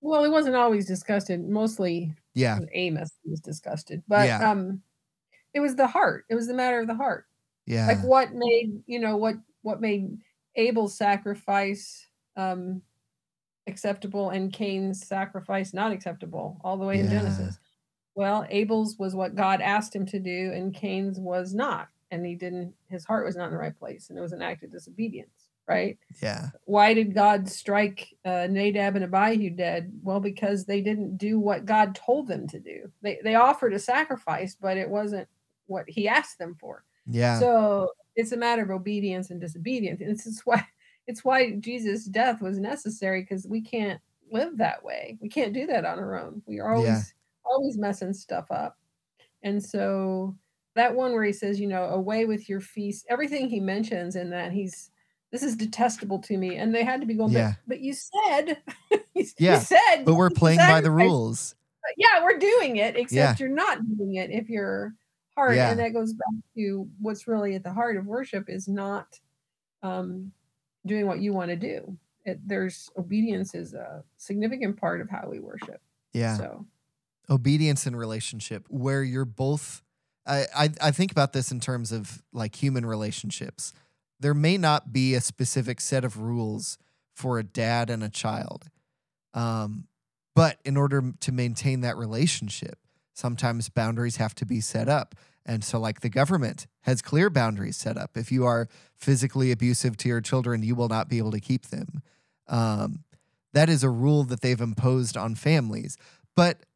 A: Well, it wasn't always disgusted. Mostly
B: Yeah,
A: Amos was disgusted, but
B: Yeah.
A: um, it was the heart. It was the matter of the heart.
B: yeah,
A: like what made you know what what made abel's sacrifice um acceptable and cain's sacrifice not acceptable all the way in genesis well abel's was what god asked him to do and cain's was not and he didn't his heart was not in the right place and it was an act of disobedience right
B: yeah,
A: why did god strike uh, nadab and abihu dead well because they didn't do what god told them to do they they offered a sacrifice but it wasn't what he asked them for
B: yeah,
A: so it's a matter of obedience and disobedience. And this is why it's why Jesus' death was necessary because we can't live that way. We can't do that on our own. We are always
B: Yeah.
A: always messing stuff up. And so that one where he says, you know, away with your feast, everything he mentions in that he's this is detestable to me. And they had to be going,
B: Yeah.
A: but, but you said, you,
B: Yeah,
A: you said,
B: but we're playing by the rules.
A: But yeah, we're doing it, except
B: Yeah.
A: you're not doing it if your heart,
B: Yeah.
A: and that goes back to what's really at the heart of worship is not um, doing what you want to do. It, there's obedience is a significant part of how we worship.
B: Yeah.
A: So
B: obedience in relationship where you're both I, I think about this in terms of like human relationships. There may not be a specific set of rules for a dad and a child um but in order to maintain that relationship sometimes boundaries have to be set up. And so like the government has clear boundaries set up. If you are physically abusive to your children you will not be able to keep them. Um that is a rule that they've imposed on families. But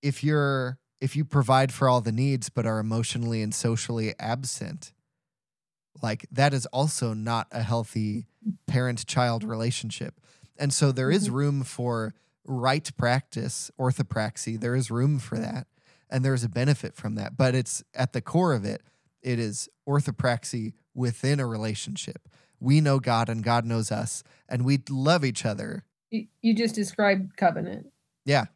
B: if you're if you provide for all the needs but are emotionally and socially absent, like that is also not a healthy parent child relationship. And so there is
A: Mhm.
B: room for right practice, orthopraxy. There is room for that. And there's a benefit from that. But it's at the core of it, it is orthopraxy within a relationship. We know God and God knows us, and we love each other.
A: You just described covenant.
B: Yeah.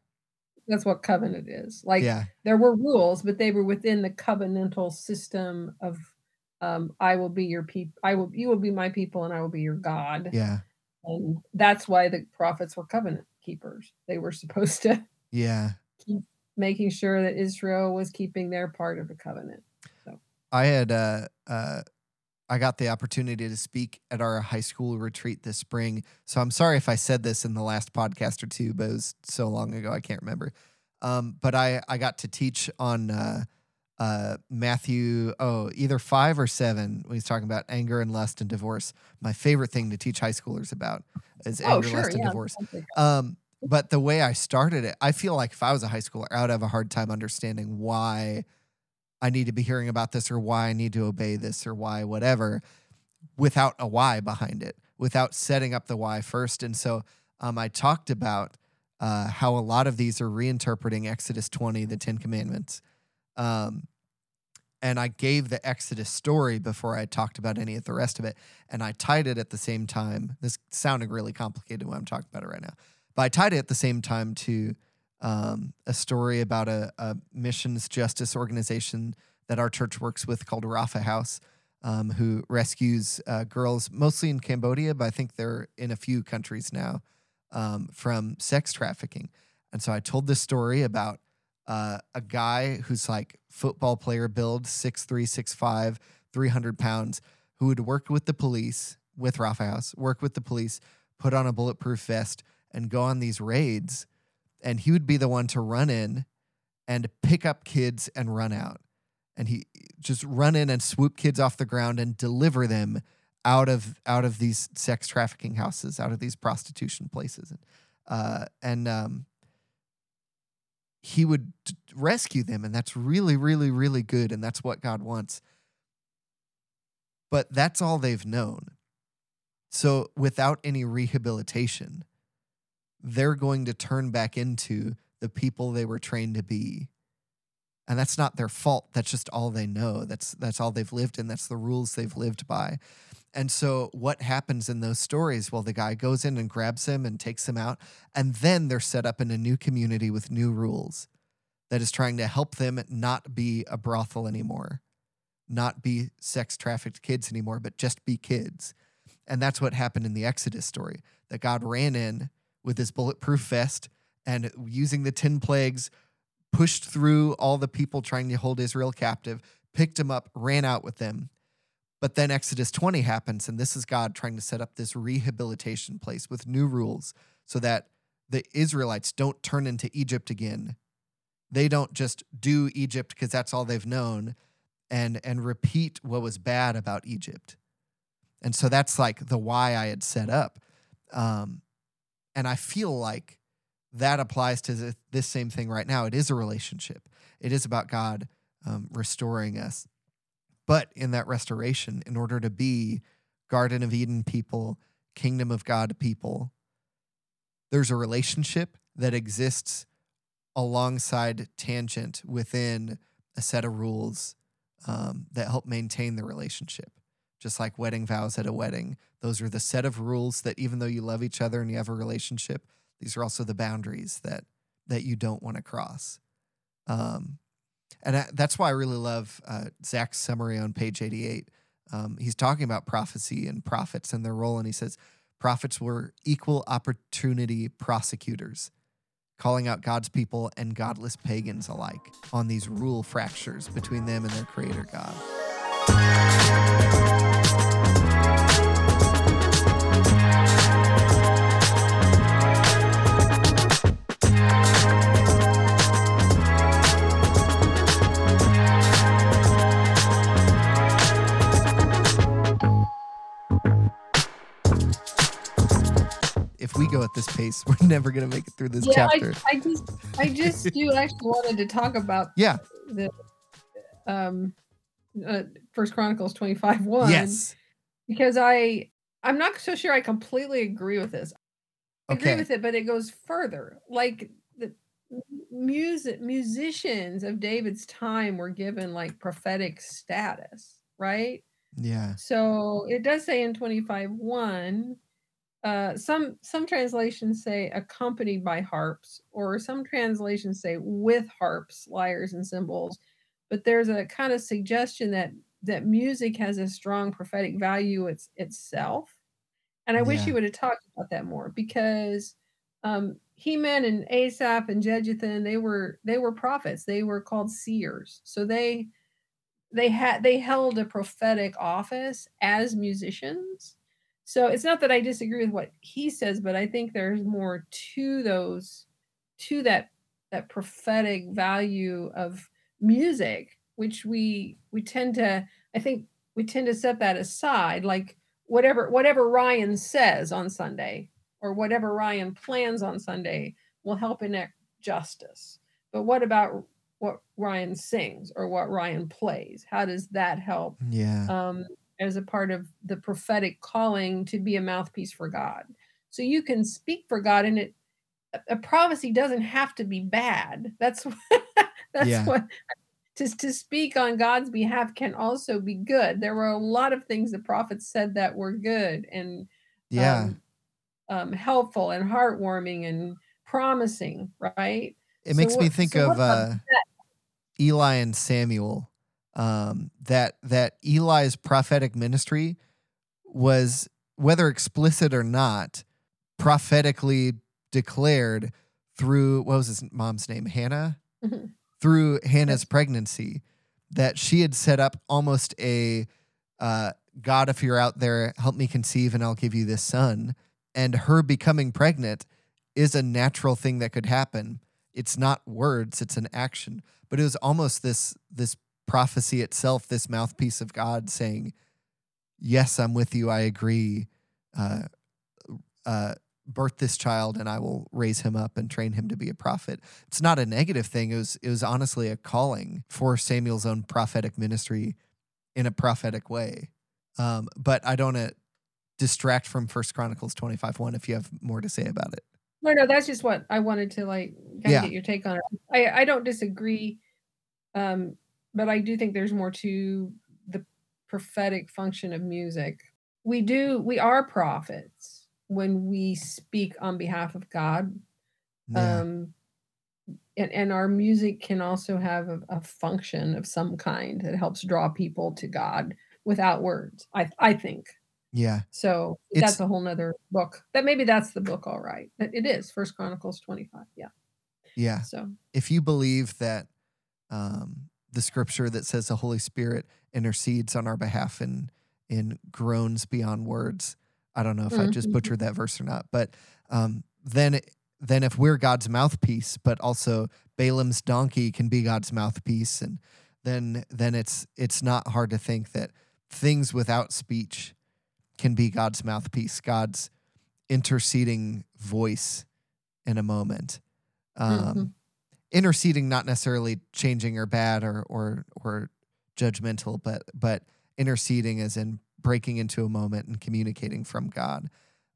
A: That's what covenant is. Like
B: yeah.
A: there were rules, but they were within the covenantal system of um, I will be your people. I will you will be my people, and I will be your God.
B: Yeah.
A: And that's why the prophets were covenant keepers. They were supposed to
B: Yeah.
A: keep making sure that Israel was keeping their part of the covenant.
B: So I had uh uh I got the opportunity to speak at our high school retreat this spring. So I'm sorry if I said this in the last podcast or two, but it was so long ago I can't remember. Um, but I I got to teach on uh, uh, Matthew oh either five or seven when he's talking about anger and lust and divorce. My favorite thing to teach high schoolers about is
A: Oh,
B: anger,
A: sure,
B: lust, and divorce. Um, but the way I started it, I feel like if I was a high schooler, I would have a hard time understanding why I need to be hearing about this or why I need to obey this or why whatever without a why behind it, without setting up the why first. And so um, I talked about uh, how a lot of these are reinterpreting Exodus 20, the Ten Commandments. Um, and I gave the Exodus story before I talked about any of the rest of it. And I tied it at the same time. This sounding really complicated when I'm talking about it right now. But I tied it at the same time to um, a story about a, a missions justice organization that our church works with called Rapha House, um, who rescues uh, girls mostly in Cambodia, but I think they're in a few countries now um, from sex trafficking. And so I told this story about uh, a guy who's like football player build, 6'3, 6'5, 300 pounds, who would work with the police, with Rapha House, work with the police, put on a bulletproof vest, and go on these raids. And he would be the one to run in and pick up kids and run out. And he just run in and swoop kids off the ground and deliver them out of out of these sex trafficking houses, out of these prostitution places. Uh, and um, he would rescue them, and that's really, really, really good, and that's what God wants. But that's all they've known. So without any rehabilitation, they're going to turn back into the people they were trained to be. And that's not their fault. That's just all they know. That's that's all they've lived in. That's the rules they've lived by. And so what happens in those stories? Well, the guy goes in and grabs him and takes him out, and then they're set up in a new community with new rules that is trying to help them not be a brothel anymore, not be sex trafficked kids anymore, but just be kids. And that's what happened in the Exodus story. That God ran in with his bulletproof vest and using the 10 plagues pushed through all the people trying to hold Israel captive, picked them up, ran out with them. But then Exodus 20 happens, and this is God trying to set up this rehabilitation place with new rules so that the Israelites don't turn into Egypt again. They don't just do Egypt because that's all they've known and and repeat what was bad about Egypt. And so that's like the why I had set up. Um, and I feel like that applies to this same thing right now. It is a relationship, it is about God um, restoring us. But in that restoration, in order to be Garden of Eden people, Kingdom of God people, there's a relationship that exists alongside tangent within a set of rules um, that help maintain the relationship. Just like wedding vows at a wedding, those are the set of rules that even though you love each other and you have a relationship, these are also the boundaries that that you don't want to cross. Um, and I, that's why I really love uh, Zach's summary on page 88. Um, he's talking about prophecy and prophets and their role, and he says prophets were equal opportunity prosecutors, calling out God's people and godless pagans alike on these rule fractures between them and their creator God. If we go at this pace. We're never gonna make it through this
A: yeah,
B: chapter.
A: I, I just I just do actually wanted to talk about
B: yeah.
A: the um uh, First Chronicles twenty five one.
B: Yes.
A: Because I I'm not so sure I completely agree with this. I agree with it, but it goes further. Like the music musicians of David's time were given like prophetic status, right?
B: Yeah.
A: So it does say in 25 1, uh, some some translations say accompanied by harps, or some translations say with harps, lyres, and cymbals. But there's a kind of suggestion that that music has a strong prophetic value it's, itself. And I wish
B: Yeah.
A: you would have talked about that more because um, Heman and Asaph and Jeduthun they were they were prophets. They were called seers. So they they had they held a prophetic office as musicians. So it's not that I disagree with what he says, but I think there's more to those to that that prophetic value of music, which we we tend to I think we tend to set that aside like whatever whatever Ryan says on Sunday or whatever Ryan plans on Sunday will help enact justice. But what about what Ryan sings or what Ryan plays? How does that help
B: Yeah.
A: um, as a part of the prophetic calling to be a mouthpiece for God? So you can speak for God, and it a- prophecy doesn't have to be bad. That's what, that's
B: Yeah.
A: what to, to speak on God's behalf can also be good. There were a lot of things the prophets said that were good and
B: Yeah.
A: um, um, helpful and heartwarming and promising, right?
B: it
A: so
B: makes me think
A: so
B: of uh, Eli and Samuel. Um, that that Eli's prophetic ministry was whether explicit or not, prophetically declared through what was his mom's name, Hannah,
A: Mhm.
B: Through Hannah's pregnancy, that she had set up almost a uh, God, if you're out there, help me conceive, and I'll give you this son. And her becoming pregnant is a natural thing that could happen. It's not words; it's an action. But it was almost this this prophecy itself, this mouthpiece of God saying, "Yes, I'm with you. I agree. Uh, uh, birth this child, and I will raise him up and train him to be a prophet." It's not a negative thing. It was it was honestly a calling for Samuel's own prophetic ministry in a prophetic way. Um, but I don't to distract from First Chronicles twenty five one. If you have more to say about it,
A: No, no, that's just what I wanted to like kind
B: Yeah.
A: of get your take on it. I, I don't disagree, um, but I do think there's more to the prophetic function of music. We do, we are prophets when we speak on behalf of God.
B: yeah,
A: Um, and, and our music can also have a, a function of some kind that helps draw people to God without words. I I think.
B: yeah,
A: So
B: It's-
A: that's a whole nother book. That maybe that's the book, all right. It it is First Chronicles 25. Yeah.
B: yeah.
A: So
B: if you believe that um, the scripture that says the Holy Spirit intercedes on our behalf in in groans beyond words, I don't know if I just
A: Mhm.
B: butchered that verse or not, but um, then then if we're God's mouthpiece, but also Balaam's donkey can be God's mouthpiece, and then then it's it's not hard to think that things without speech can be God's mouthpiece, God's interceding voice in a moment. Um,
A: Mhm.
B: interceding not necessarily changing or bad or or or judgmental but but interceding as in breaking into a moment and communicating from god.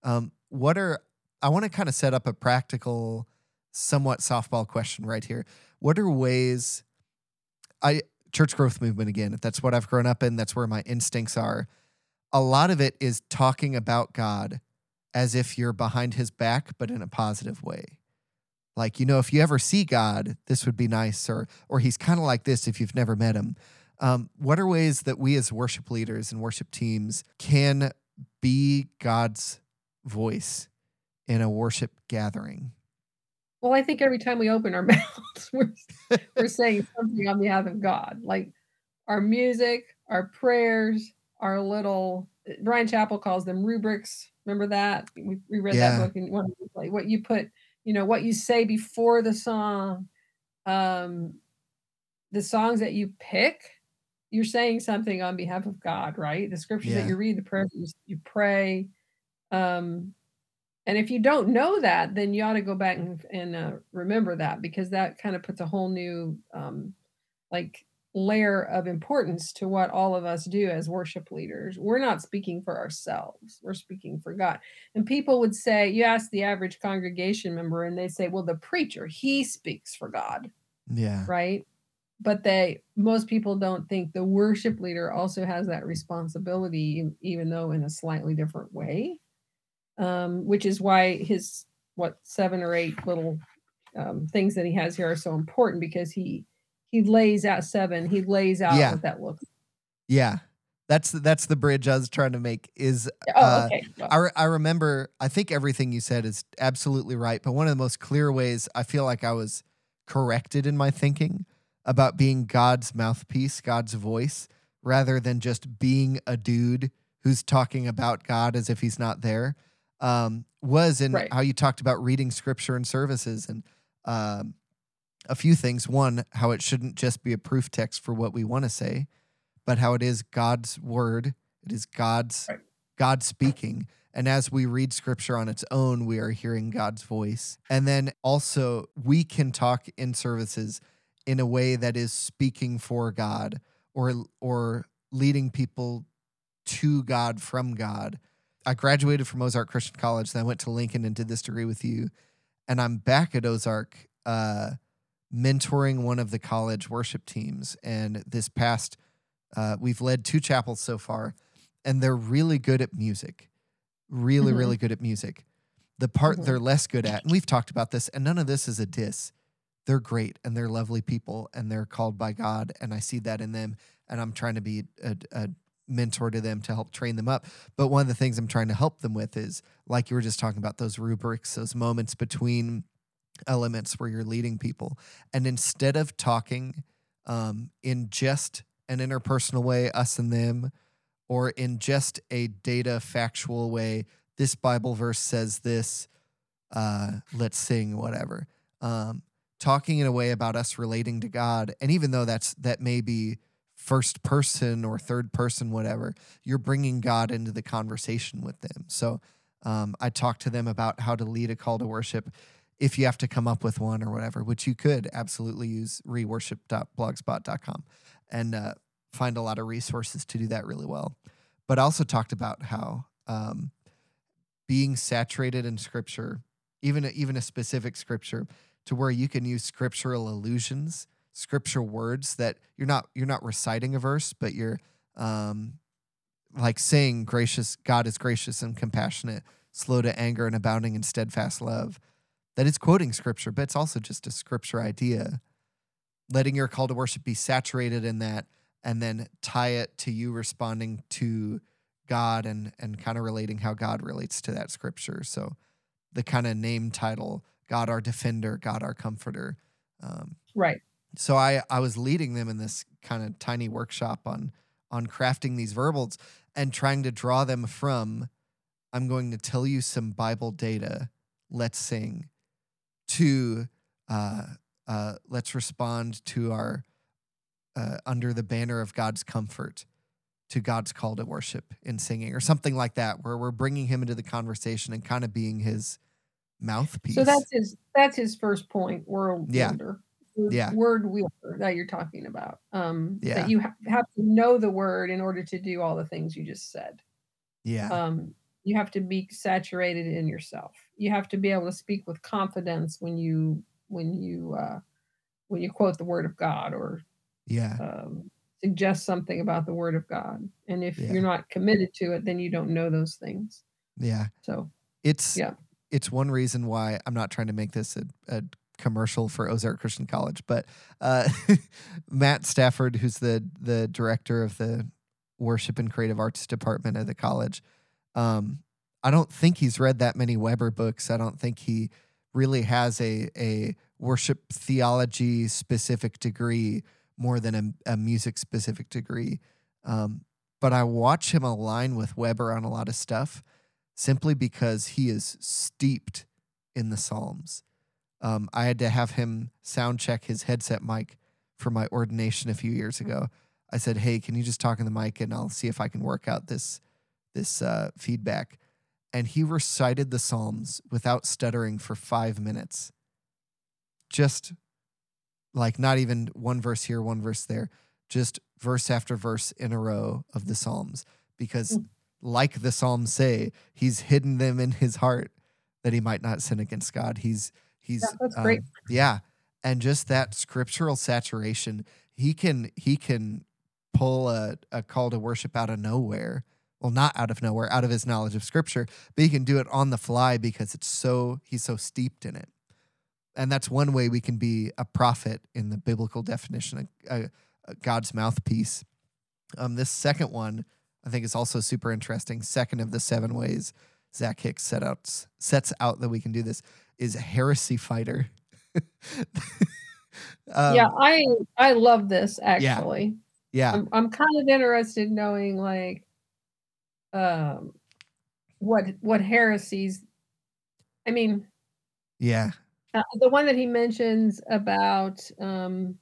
B: Um, what are i want to kind of set up a practical somewhat softball question right here. What are ways i church growth movement again if that's what i've grown up in that's where my instincts are. A lot of it is talking about god as if you're behind his back but in a positive way. Like you know if you ever see god this would be nice or or he's kind of like this if you've never met him um, what are ways that we as worship leaders and worship teams can be god's voice in a worship gathering
A: well, I think every time we open our mouths, we're we're saying something on behalf of God. Like our music, our prayers, our little Bryan Chapell calls them rubrics. Remember that? We, we read
B: Yeah.
A: that book and what, like what you put, you know, what you say before the song, um, the songs that you pick, you're saying something on behalf of God, right? The scriptures
B: Yeah.
A: that you read, the prayers you, pray, um, And if you don't know that, then you ought to go back and, and uh, remember that because that kind of puts a whole new um, like layer of importance to what all of us do as worship leaders. We're not speaking for ourselves, we're speaking for God. And people would say, you ask the average congregation member, and they say, well, the preacher, he speaks for God.
B: Yeah.
A: Right. But they, most people don't think the worship leader also has that responsibility, even though in a slightly different way. Um, which is why his, what, seven or eight little um, things that he has here are so important because he he lays out seven. He lays out
B: Yeah.
A: what that looks.
B: Yeah. That's that's the bridge I was trying to make is
A: Oh,
B: uh,
A: okay. Well,
B: I, re- I remember I think everything you said is absolutely right, but one of the most clear ways I feel like I was corrected in my thinking about being God's mouthpiece, God's voice, rather than just being a dude who's talking about God as if he's not there, um, was in
A: Right.
B: how you talked about reading scripture and services and um, a few things. One, how it shouldn't just be a proof text for what we want to say, but how it is God's word. It is God's
A: Right.
B: God speaking. And as we read scripture on its own, we are hearing God's voice. And then also, we can talk in services in a way that is speaking for God or or leading people to God from God. I graduated from Ozark Christian College, then I went to Lincoln and did this degree with you. And I'm back at Ozark uh, mentoring one of the college worship teams. And this past, uh, we've led two chapels so far, and they're really good at music. Really,
A: Mhm.
B: really good at music. The part
A: Mhm.
B: they're less good at, and we've talked about this, and none of this is a diss. They're great and they're lovely people and they're called by God. And I see that in them. And I'm trying to be a, a mentor to them to help train them up. But one of the things I'm trying to help them with is, like you were just talking about, those rubrics, those moments between elements where you're leading people. And instead of talking um, in just an interpersonal way, us and them, or in just a data factual way, this Bible verse says this, uh, let's sing, whatever. Um, talking in a way about us relating to God. And even though that's that may be first person or third person, whatever, you're bringing God into the conversation with them. So um, I talked to them about how to lead a call to worship if you have to come up with one or whatever, which you could absolutely use reworship.blogspot.com and uh, find a lot of resources to do that really well. But I also talked about how um, being saturated in scripture, even even a specific scripture, to where you can use scriptural allusions, scripture words that you're not you're not reciting a verse, but you're um, like saying gracious God is gracious and compassionate, slow to anger and abounding in steadfast love. That is quoting scripture, but it's also just a scripture idea. Letting your call to worship be saturated in that and then tie it to you responding to God and and kind of relating how God relates to that scripture. So the kind of name title, God our defender, God our comforter. Um,
A: right.
B: so I I was leading them in this kind of tiny workshop on on crafting these verbals and trying to draw them from I'm going to tell you some Bible data. Let's sing to uh, uh, let's respond to our uh, under the banner of God's comfort to God's call to worship in singing or something like that, where we're bringing him into the conversation and kind of being his mouthpiece.
A: So that's his that's his first point. World
B: Yeah.
A: wielder. Word,
B: Yeah.
A: Word wielder that you're talking about. Um,
B: Yeah.
A: That you ha- have to know the word in order to do all the things you just said.
B: yeah,
A: Um, you have to be saturated in yourself. You have to be able to speak with confidence when you when you uh, when you quote the word of God or
B: yeah,
A: um, suggest something about the word of God. And if
B: Yeah.
A: you're not committed to it, then you don't know those things.
B: yeah.
A: So
B: It's
A: Yeah.
B: It's one reason why I'm not trying to make this a, a commercial for Ozark Christian College, but uh, Matt Stafford, who's the the director of the worship and creative arts department at the college, um, I don't think he's read that many Webber books. I don't think he really has a a worship theology specific degree more than a, a music specific degree. Um, but I watch him align with Webber on a lot of stuff simply because he is steeped in the Psalms. Um, I had to have him sound check his headset mic for my ordination a few years ago. I said, "Hey, can you just talk in the mic and I'll see if I can work out this this uh, feedback." and he recited the Psalms without stuttering for five minutes. Just like not even one verse here, one verse there, just verse after verse in a row of the Psalms. Because, mm. Like the Psalms say, he's hidden them in his heart that he might not sin against God. He's, he's,
A: yeah, that's um.
B: Yeah. And just that scriptural saturation, he can, he can pull a, a call to worship out of nowhere well not out of nowhere out of his knowledge of scripture but he can do it on the fly because it's so he's so steeped in it and that's one way we can be a prophet in the biblical definition of, a god's mouthpiece um, this second one i think it's also super interesting. Second of the seven ways Zac Hicks set out, sets out that we can do this is heresy fighter.
A: Um, yeah i i love this actually.
B: Yeah, yeah.
A: I'm, I'm kind of interested in knowing like um what what heresies i mean
B: yeah.
A: Uh, the one that he mentions about um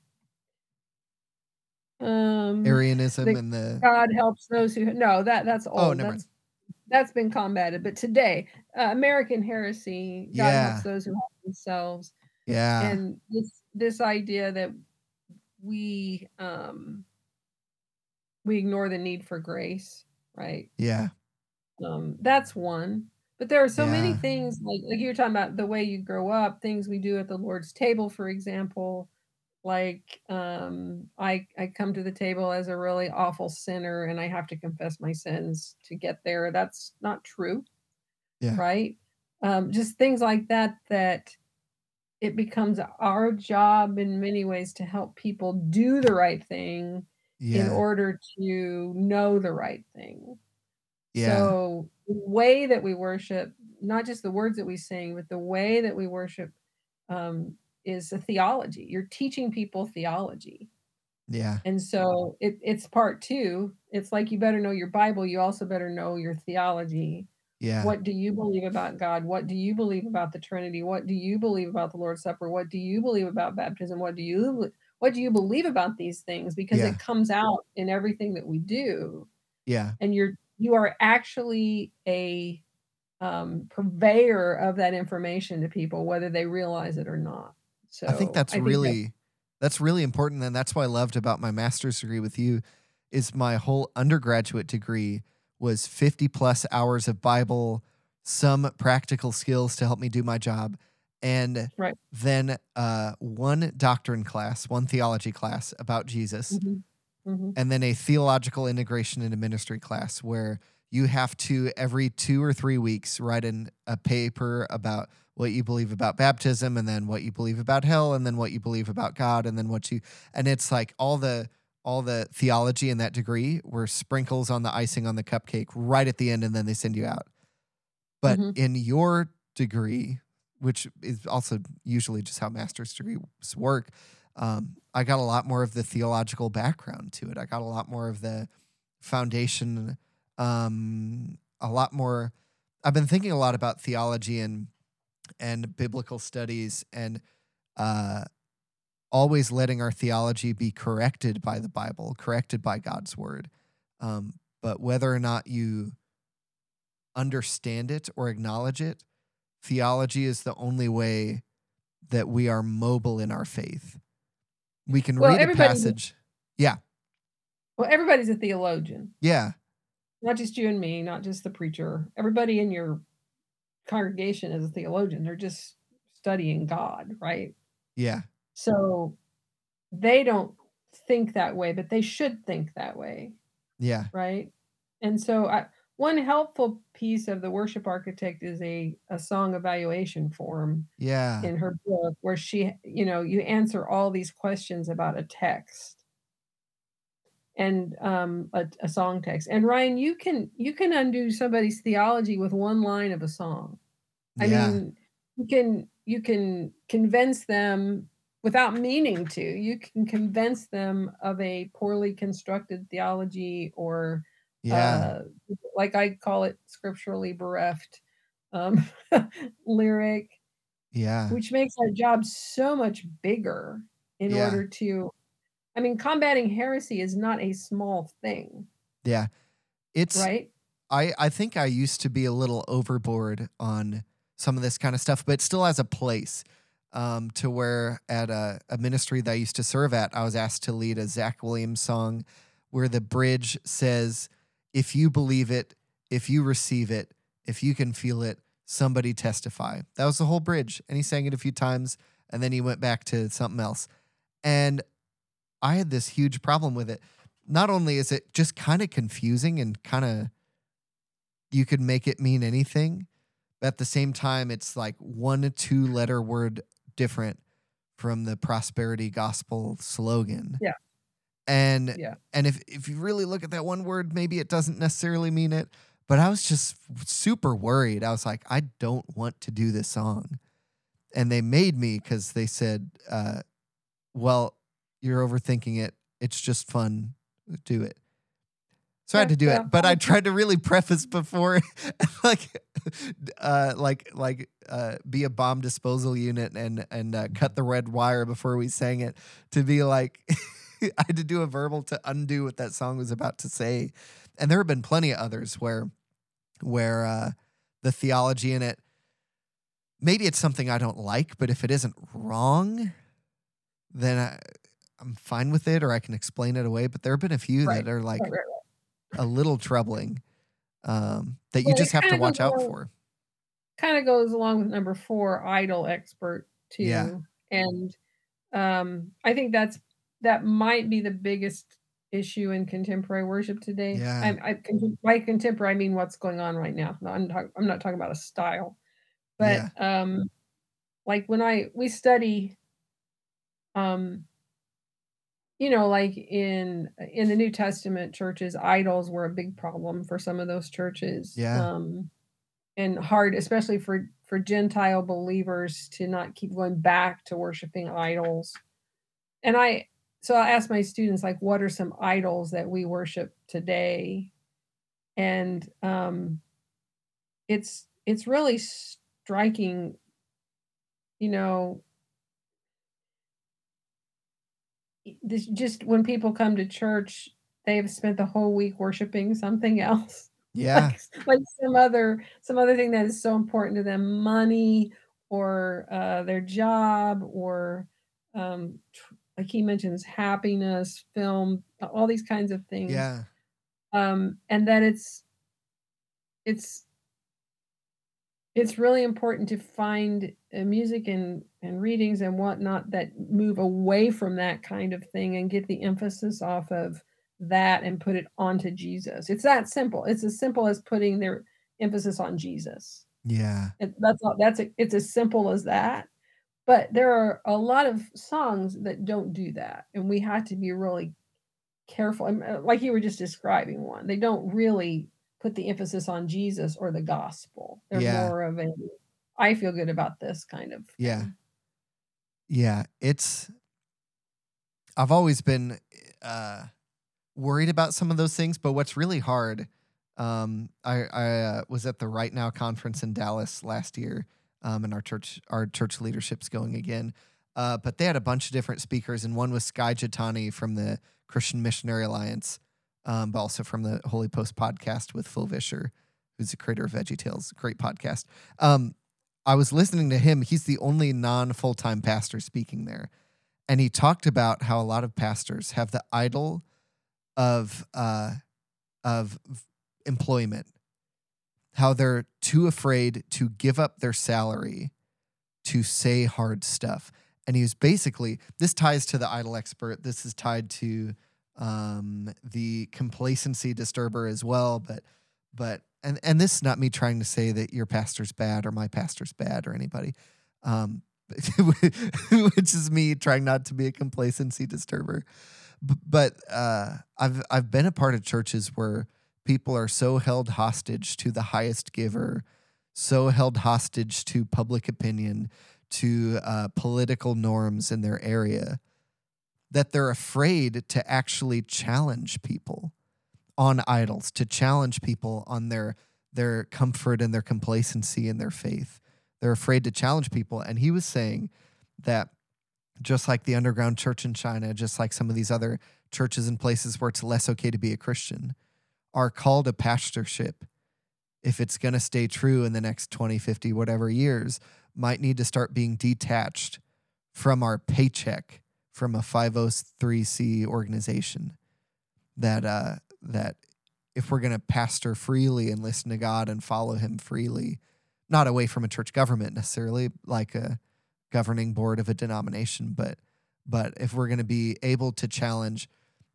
A: um
B: arianism the and the
A: god helps those who no that that's all oh, never that's, mind. that's been combated but today uh, american heresy god yeah. helps those who help themselves
B: yeah
A: and this this idea that we um we ignore the need for grace right?
B: Yeah.
A: Um, that's one. But there are so many things like like you were talking about the way you grow up, things we do at the Lord's table, for example. Like um, I I come to the table as a really awful sinner, and I have to confess my sins to get there. That's not true,
B: Yeah.
A: right? Um, just things like that. That it becomes our job in many ways to help people do the right thing in order to know the right thing.
B: Yeah.
A: So the way that we worship, not just the words that we sing, but the way that we worship um, is a theology. You're teaching people theology.
B: Yeah.
A: And so it, it's part two. It's like you better know your Bible. You also better know your theology.
B: Yeah.
A: What do you believe about God? What do you believe about the Trinity? What do you believe about the Lord's Supper? What do you believe about baptism? What do you what do you believe about these things? Because yeah. it comes out in everything that we do.
B: Yeah.
A: And you're you are actually a um, purveyor of that information to people, whether they realize it or not. So
B: I think that's I really that's, that's really important, and that's what I loved about my master's degree with you. Is my whole undergraduate degree was 50 plus hours of Bible, some practical skills to help me do my job, and
A: right.
B: then uh, one doctrine class, one theology class about Jesus. Mm-hmm mm-hmm. and then a theological integration into ministry class where you have to every two or three weeks write in a paper about what you believe about baptism and then what you believe about hell and then what you believe about God and then what you and it's like all the all the theology in that degree were sprinkles on the icing on the cupcake right at the end and then they send you out. But mm-hmm. in your degree, which is also usually just how master's degrees work, um, I got a lot more of the theological background to it. I got a lot more of the foundation, um, a lot more. I've been thinking a lot about theology and and biblical studies and uh, always letting our theology be corrected by the Bible, corrected by God's word. Um, but whether or not you understand it or acknowledge it, theology is the only way that we are mobile in our faith we can well, read a passage. Yeah.
A: Well, everybody's a theologian.
B: Yeah.
A: Not just you and me, not just the preacher. Everybody in your congregation is a theologian. They're just studying God, right?
B: Yeah.
A: So they don't think that way, but they should think that way.
B: Yeah.
A: Right. And so I, one helpful piece of the worship architect is a, a song evaluation form
B: yeah
A: in her book where she you know you answer all these questions about a text and um, a, a song text and ryan you can you can undo somebody's theology with one line of a song i yeah. mean you can you can convince them without meaning to you can convince them of a poorly constructed theology or
B: yeah.
A: Uh, like I call it scripturally bereft um, lyric.
B: Yeah.
A: Which makes our job so much bigger in yeah. order to I mean combating heresy is not a small thing.
B: Yeah. It's
A: right.
B: I I think I used to be a little overboard on some of this kind of stuff, but still has a place. Um, to where at a, a ministry that I used to serve at, I was asked to lead a Zach Williams song where the bridge says, If you believe it, if you receive it, if you can feel it, somebody testify. That was the whole bridge. And he sang it a few times and then he went back to something else. And I had this huge problem with it. Not only is it just kind of confusing and kind of you could make it mean anything, but at the same time, it's like one to two letter word different from the prosperity gospel slogan.
A: Yeah.
B: And
A: Yeah.
B: and if if you really look at that one word, maybe it doesn't necessarily mean it. But I was just super worried. I was like, I don't want to do this song. And they made me because they said, uh, well, you're overthinking it. It's just fun. Do it. So I had to do it. But I tried to really preface before like uh like like uh be a bomb disposal unit and and uh, cut the red wire before we sang it to be like I had to do a verbal to undo what that song was about to say. And there have been plenty of others where where uh the theology in it maybe it's something I don't like, but if it isn't wrong, then I, I'm fine with it or I can explain it away. But there have been a few
A: Right,
B: that are like
A: Right, right,
B: a little troubling um, that you
A: Well, it
B: just have to watch out
A: along-
B: for.
A: kind of goes along with number four, idol expert too.
B: Yeah.
A: And um, I think that's that might be the biggest issue in contemporary worship today.
B: Yeah.
A: I, I by contemporary, I mean what's going on right now. No, I'm talk, I'm not talking about a style, but um, like when I we study, um, you know, like in in the New Testament churches, idols were a big problem for some of those churches.
B: Yeah.
A: Um, and hard, especially for for Gentile believers to not keep going back to worshiping idols. And I so I asked my students like what are some idols that we worship today? And um it's it's really striking you know this just when people come to church they have spent the whole week worshiping something else
B: Yeah.
A: like, like some other some other thing that is so important to them money or uh, their job or um, like he mentions happiness film all these kinds of things
B: Yeah.
A: um, and that it's it's it's really important to find uh, music and and readings and whatnot that move away from that kind of thing and get the emphasis off of that and put it onto Jesus. It's that simple. It's as simple as putting their emphasis on Jesus.
B: Yeah.
A: It, that's all. That's a, it's as simple as that. But there are a lot of songs that don't do that, and we have to be really careful. Uh, Like you were just describing one, they don't really put the emphasis on Jesus or the gospel. They're
B: Yeah.
A: more of a I feel good about this kind of.
B: Yeah.
A: thing.
B: Yeah. It's, I've always been uh, worried about some of those things, but what's really hard, um, I, I uh, was at the Right Now conference in Dallas last year, um, and our church, our church leadership's going again. Uh, but they had a bunch of different speakers, and one was Skye Jethani from the Christian Missionary Alliance, um, but also from the Holy Post podcast with Phil Vischer, who's the creator of Veggie Tales, great podcast. Um, I was listening to him. He's the only non full time pastor speaking there. And he talked about how a lot of pastors have the idol of, uh, of employment, how they're too afraid to give up their salary to say hard stuff. And he was basically, this ties to the idol expert. This is tied to um, the complacency disturber as well. But, but, and, and this is not me trying to say that your pastor's bad or my pastor's bad or anybody. Um, which is me trying not to be a complacency disturber. But uh, I've I've been a part of churches where people are so held hostage to the highest giver, so held hostage to public opinion, to uh, political norms in their area, that they're afraid to actually challenge people on idols, to challenge people on their their comfort and their complacency and their faith. They're afraid to challenge people. And he was saying that just like the underground church in China, just like some of these other churches and places where it's less okay to be a Christian, are called to pastorship if it's going to stay true in the next 20, 50, whatever years, might need to start being detached from our paycheck from a 503c organization that uh that if we're going to pastor freely and listen to God and follow him freely not away from a church government necessarily like a governing board of a denomination but but if we're going to be able to challenge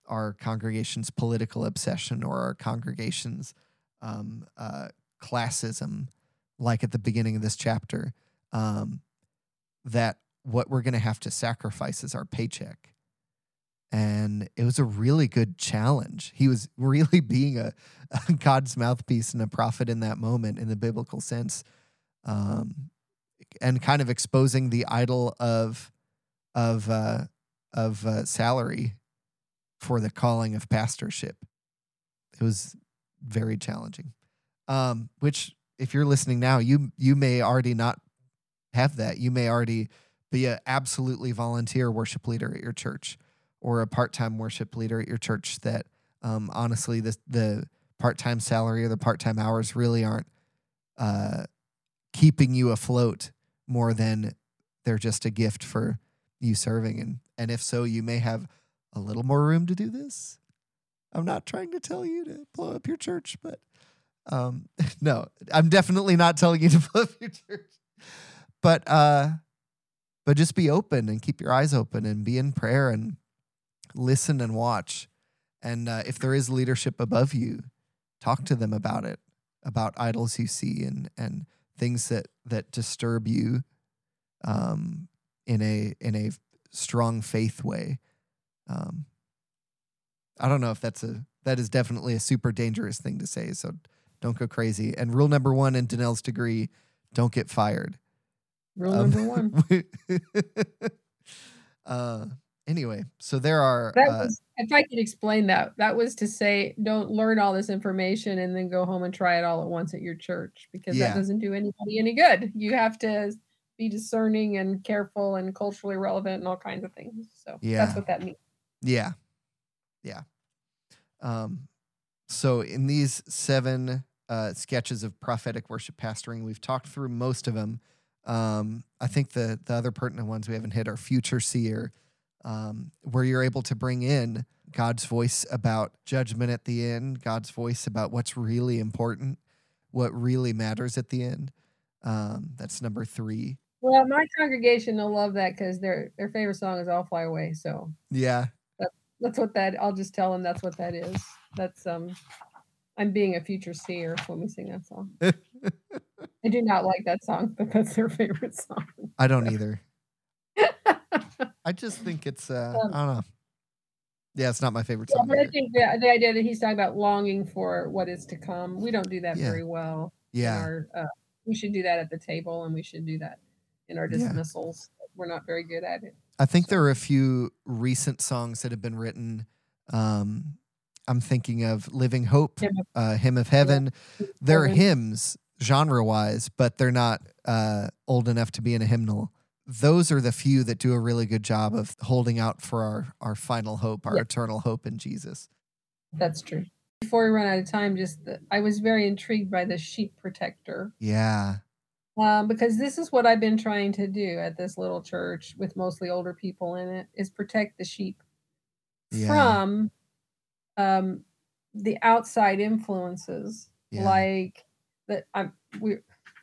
B: our congregation's political obsession or our congregation's um, uh, classism like at the beginning of this chapter um, that what we're going to have to sacrifice is our paycheck. And it was a really good challenge. He was really being a, a God's mouthpiece and a prophet in that moment in the biblical sense, um, and kind of exposing the idol of of uh, of uh, salary for the calling of pastorship. It was very challenging. Um, which, if you're listening now, you you may already not have that. You may already be an absolutely volunteer worship leader at your church or a part-time worship leader at your church that um, honestly the the part-time salary or the part-time hours really aren't uh, keeping you afloat more than they're just a gift for you serving. And and if so you may have a little more room to do this. I'm not trying to tell you to blow up your church but um no i'm definitely not telling you to blow up your church. But uh but just be open and keep your eyes open and be in prayer and listen and watch. And uh, if there is leadership above you, talk to them about it, about idols you see and and things that that disturb you um, in a in a strong faith way. Um, I don't know if that's a that is definitely a super dangerous thing to say. So don't go crazy. And rule number one in Danelle's degree: don't get fired.
A: Rule um, number one.
B: uh, anyway, so there are.
A: That
B: uh,
A: was, if I could explain that, that was to say, don't learn all this information and then go home and try it all at once at your church because
B: Yeah.
A: that doesn't do anybody any good. You have to be discerning and careful and culturally relevant and all kinds of things. So
B: Yeah.
A: that's what that means.
B: Yeah. Yeah. Um, so in these seven uh, sketches of prophetic worship pastoring, we've talked through most of them. Um, I think the the other pertinent ones we haven't hit are future seer, um, where you're able to bring in God's voice about judgment at the end, God's voice about what's really important, what really matters at the end. Um, that's number three.
A: Well, my congregation will love that because their their favorite song is "I'll Fly Away." So
B: Yeah.
A: that's what that. I'll just tell them that's what that is. That's um, I'm being a future seer when we sing that song. I do not like that song, but that's their favorite song.
B: I don't either. I just think it's uh,
A: Um,
B: I don't know. Yeah, it's not my favorite
A: Yeah,
B: song.
A: but I think the, the idea that he's talking about longing for what is to come, we don't do that
B: Yeah.
A: very well.
B: Yeah.
A: our, uh, we should do that at the table, and we should do that in our
B: Yeah.
A: dismissals. We're not very good at it.
B: I think
A: So-
B: there are a few recent songs that have been written. Um, I'm thinking of Living Hope,
A: Hymn of
B: uh, Hymn of Heaven. They're hymns genre wise, but they're not uh, old enough to be in a hymnal. Those are the few that do a really good job of holding out for our, our final hope, our
A: Yeah.
B: eternal hope in Jesus.
A: That's true. Before we run out of time, just the, I was very intrigued by the sheep protector
B: Yeah.
A: um, because this is what I've been trying to do at this little church with mostly older people in it is protect the sheep
B: Yeah.
A: from um, the outside influences
B: Yeah.
A: like that. I'm we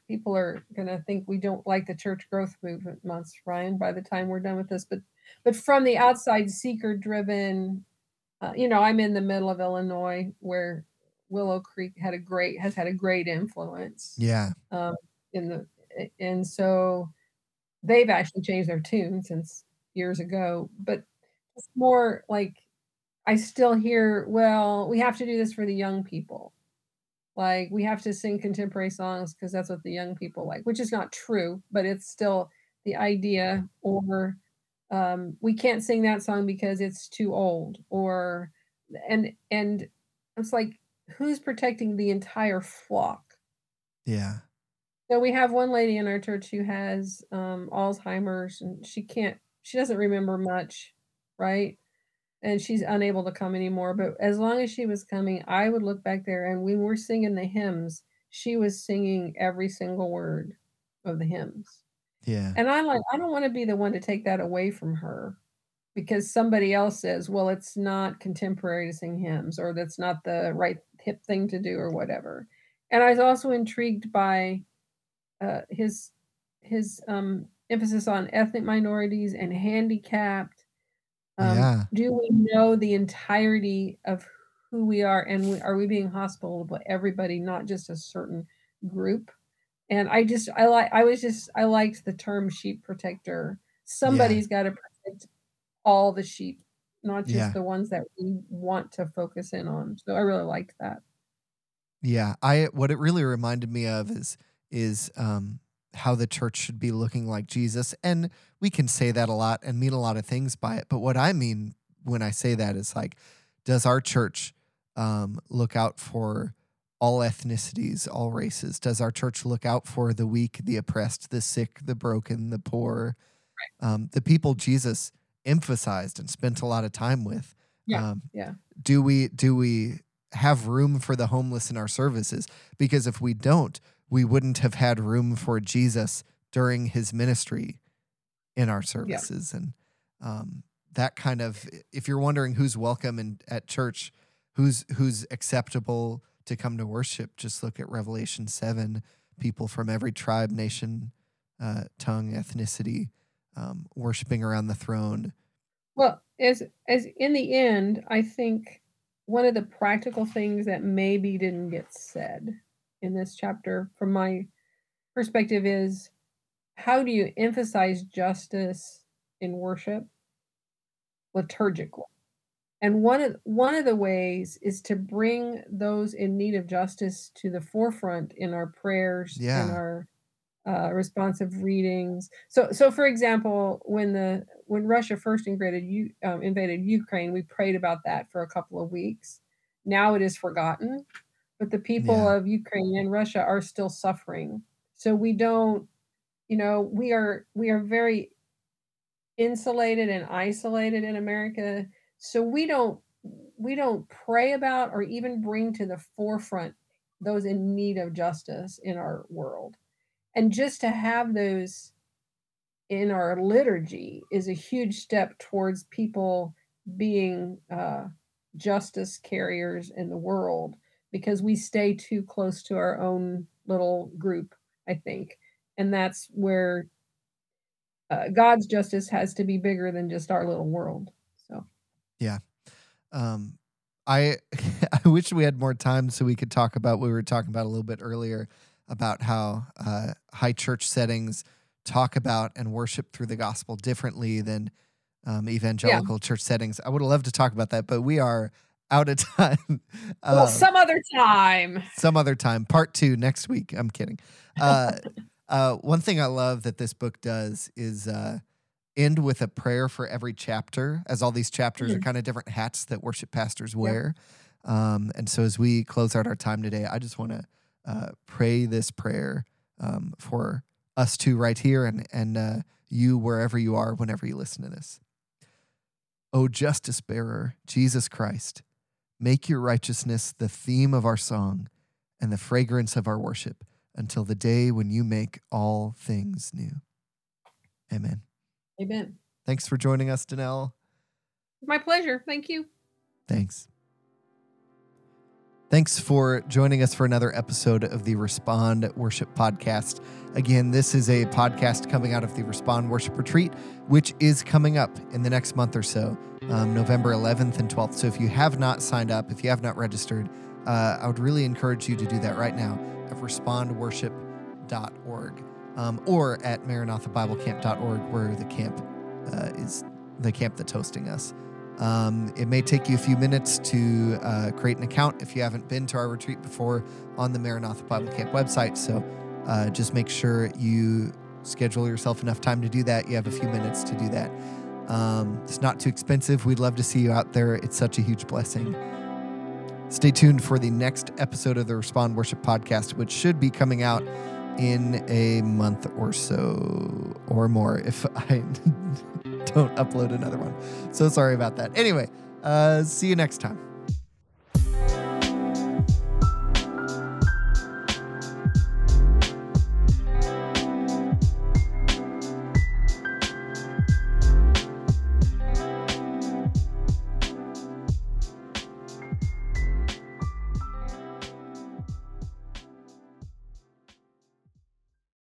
A: people are gonna think we don't like the church growth movement months, Ryan. By the time we're done with this, but but from the outside seeker driven, uh, you know, I'm in the middle of Illinois where Willow Creek had a great has had a great influence
B: Yeah.
A: um, in the and so they've actually changed their tune since years ago but it's more like i still hear well we have to do this for the young people like we have to sing contemporary songs because that's what the young people like which is not true but it's still the idea or um, we can't sing that song because it's too old or and and it's like who's protecting the entire flock
B: Yeah.
A: so we have one lady in our church who has um, Alzheimer's, and she can't, she doesn't remember much, right? And she's unable to come anymore. But as long as she was coming, I would look back there, and when we were singing the hymns, she was singing every single word of the hymns.
B: Yeah.
A: And I'm like, I don't want to be the one to take that away from her because somebody else says, well, it's not contemporary to sing hymns or that's not the right hip thing to do or whatever. And I was also intrigued by uh, his his um, emphasis on ethnic minorities and handicapped. Um,
B: yeah.
A: Do we know the entirety of who we are, and we, are we being hospitable to everybody, not just a certain group? And I just I like I was just I liked the term sheep protector. Somebody's yeah. got to protect all the sheep, not just yeah. the ones that we want to focus in on. So I really liked that.
B: Yeah, I what it really reminded me of is is um how the church should be looking like Jesus. And we can say that a lot and mean a lot of things by it. But what I mean when I say that is like, does our church um, look out for all ethnicities, all races? Does our church look out for the weak, the oppressed, the sick, the broken, the poor, um, the people Jesus emphasized and spent a lot of time with?
A: Yeah. Um, yeah.
B: Do we do we have room for the homeless in our services? Because if we don't, we wouldn't have had room for Jesus during his ministry in our services. Yeah. And um, that kind of, if you're wondering who's welcome in, at church, who's who's acceptable to come to worship, just look at Revelation seven. People from every tribe, nation, uh, tongue, ethnicity, um, worshiping around the throne.
A: Well, as as in the end, I think one of the practical things that maybe didn't get said in this chapter from my perspective is how do you emphasize justice in worship? Liturgically and one of one of the ways is to bring those in need of justice to the forefront in our prayers
B: yeah.
A: in our uh, responsive readings. So so for example when the when russia first invaded you um, invaded ukraine we prayed about that for a couple of weeks. Now it is forgotten but the people yeah. of Ukraine and Russia are still suffering. So we don't, you know, we are we are very insulated and isolated in America. So we don't we don't pray about or even bring to the forefront those in need of justice in our world. And just to have those in our liturgy is a huge step towards people being uh, justice carriers in the world because we stay too close to our own little group, I think. And that's where uh, God's justice has to be bigger than just our little world. So,
B: yeah. Um, I I wish we had more time so we could talk about what we were talking about a little bit earlier about how uh, high church settings talk about and worship through the gospel differently than um, evangelical yeah. church settings. I would have loved to talk about that, but we are out of time.
A: well, um, some other time.
B: Some other time. Part two next week. I'm kidding. Uh, uh, one thing I love that this book does is uh, end with a prayer for every chapter, as all these chapters mm-hmm. are kind of different hats that worship pastors wear. Um, and so as we close out our time today, I just want to uh, pray this prayer um, for us two right here and, and uh, you wherever you are, whenever you listen to this. O justice bearer, Jesus Christ Make your righteousness the theme of our song and the fragrance of our worship until the day when you make all things new. Amen.
A: Amen.
B: Thanks for joining us, Danelle.
A: My pleasure. Thank you.
B: Thanks. Thanks for joining us for another episode of the Respond Worship Podcast. Again, this is a podcast coming out of the Respond Worship Retreat, which is coming up in the next month or so, um, November 11th and 12th. So if you have not signed up, if you have not registered, uh, I would really encourage you to do that right now at respondworship.org um, or at maranathabiblecamp.org, where the camp uh, is the camp that's hosting us. Um, it may take you a few minutes to uh, create an account if you haven't been to our retreat before on the Maranatha Bible Camp website. So uh, just make sure you schedule yourself enough time to do that. You have a few minutes to do that. Um, it's not too expensive. We'd love to see you out there. It's such a huge blessing. Stay tuned for the next episode of the Respond Worship Podcast, which should be coming out in a month or so or more if I don't upload another one. So sorry about that. Anyway, uh, see you next time.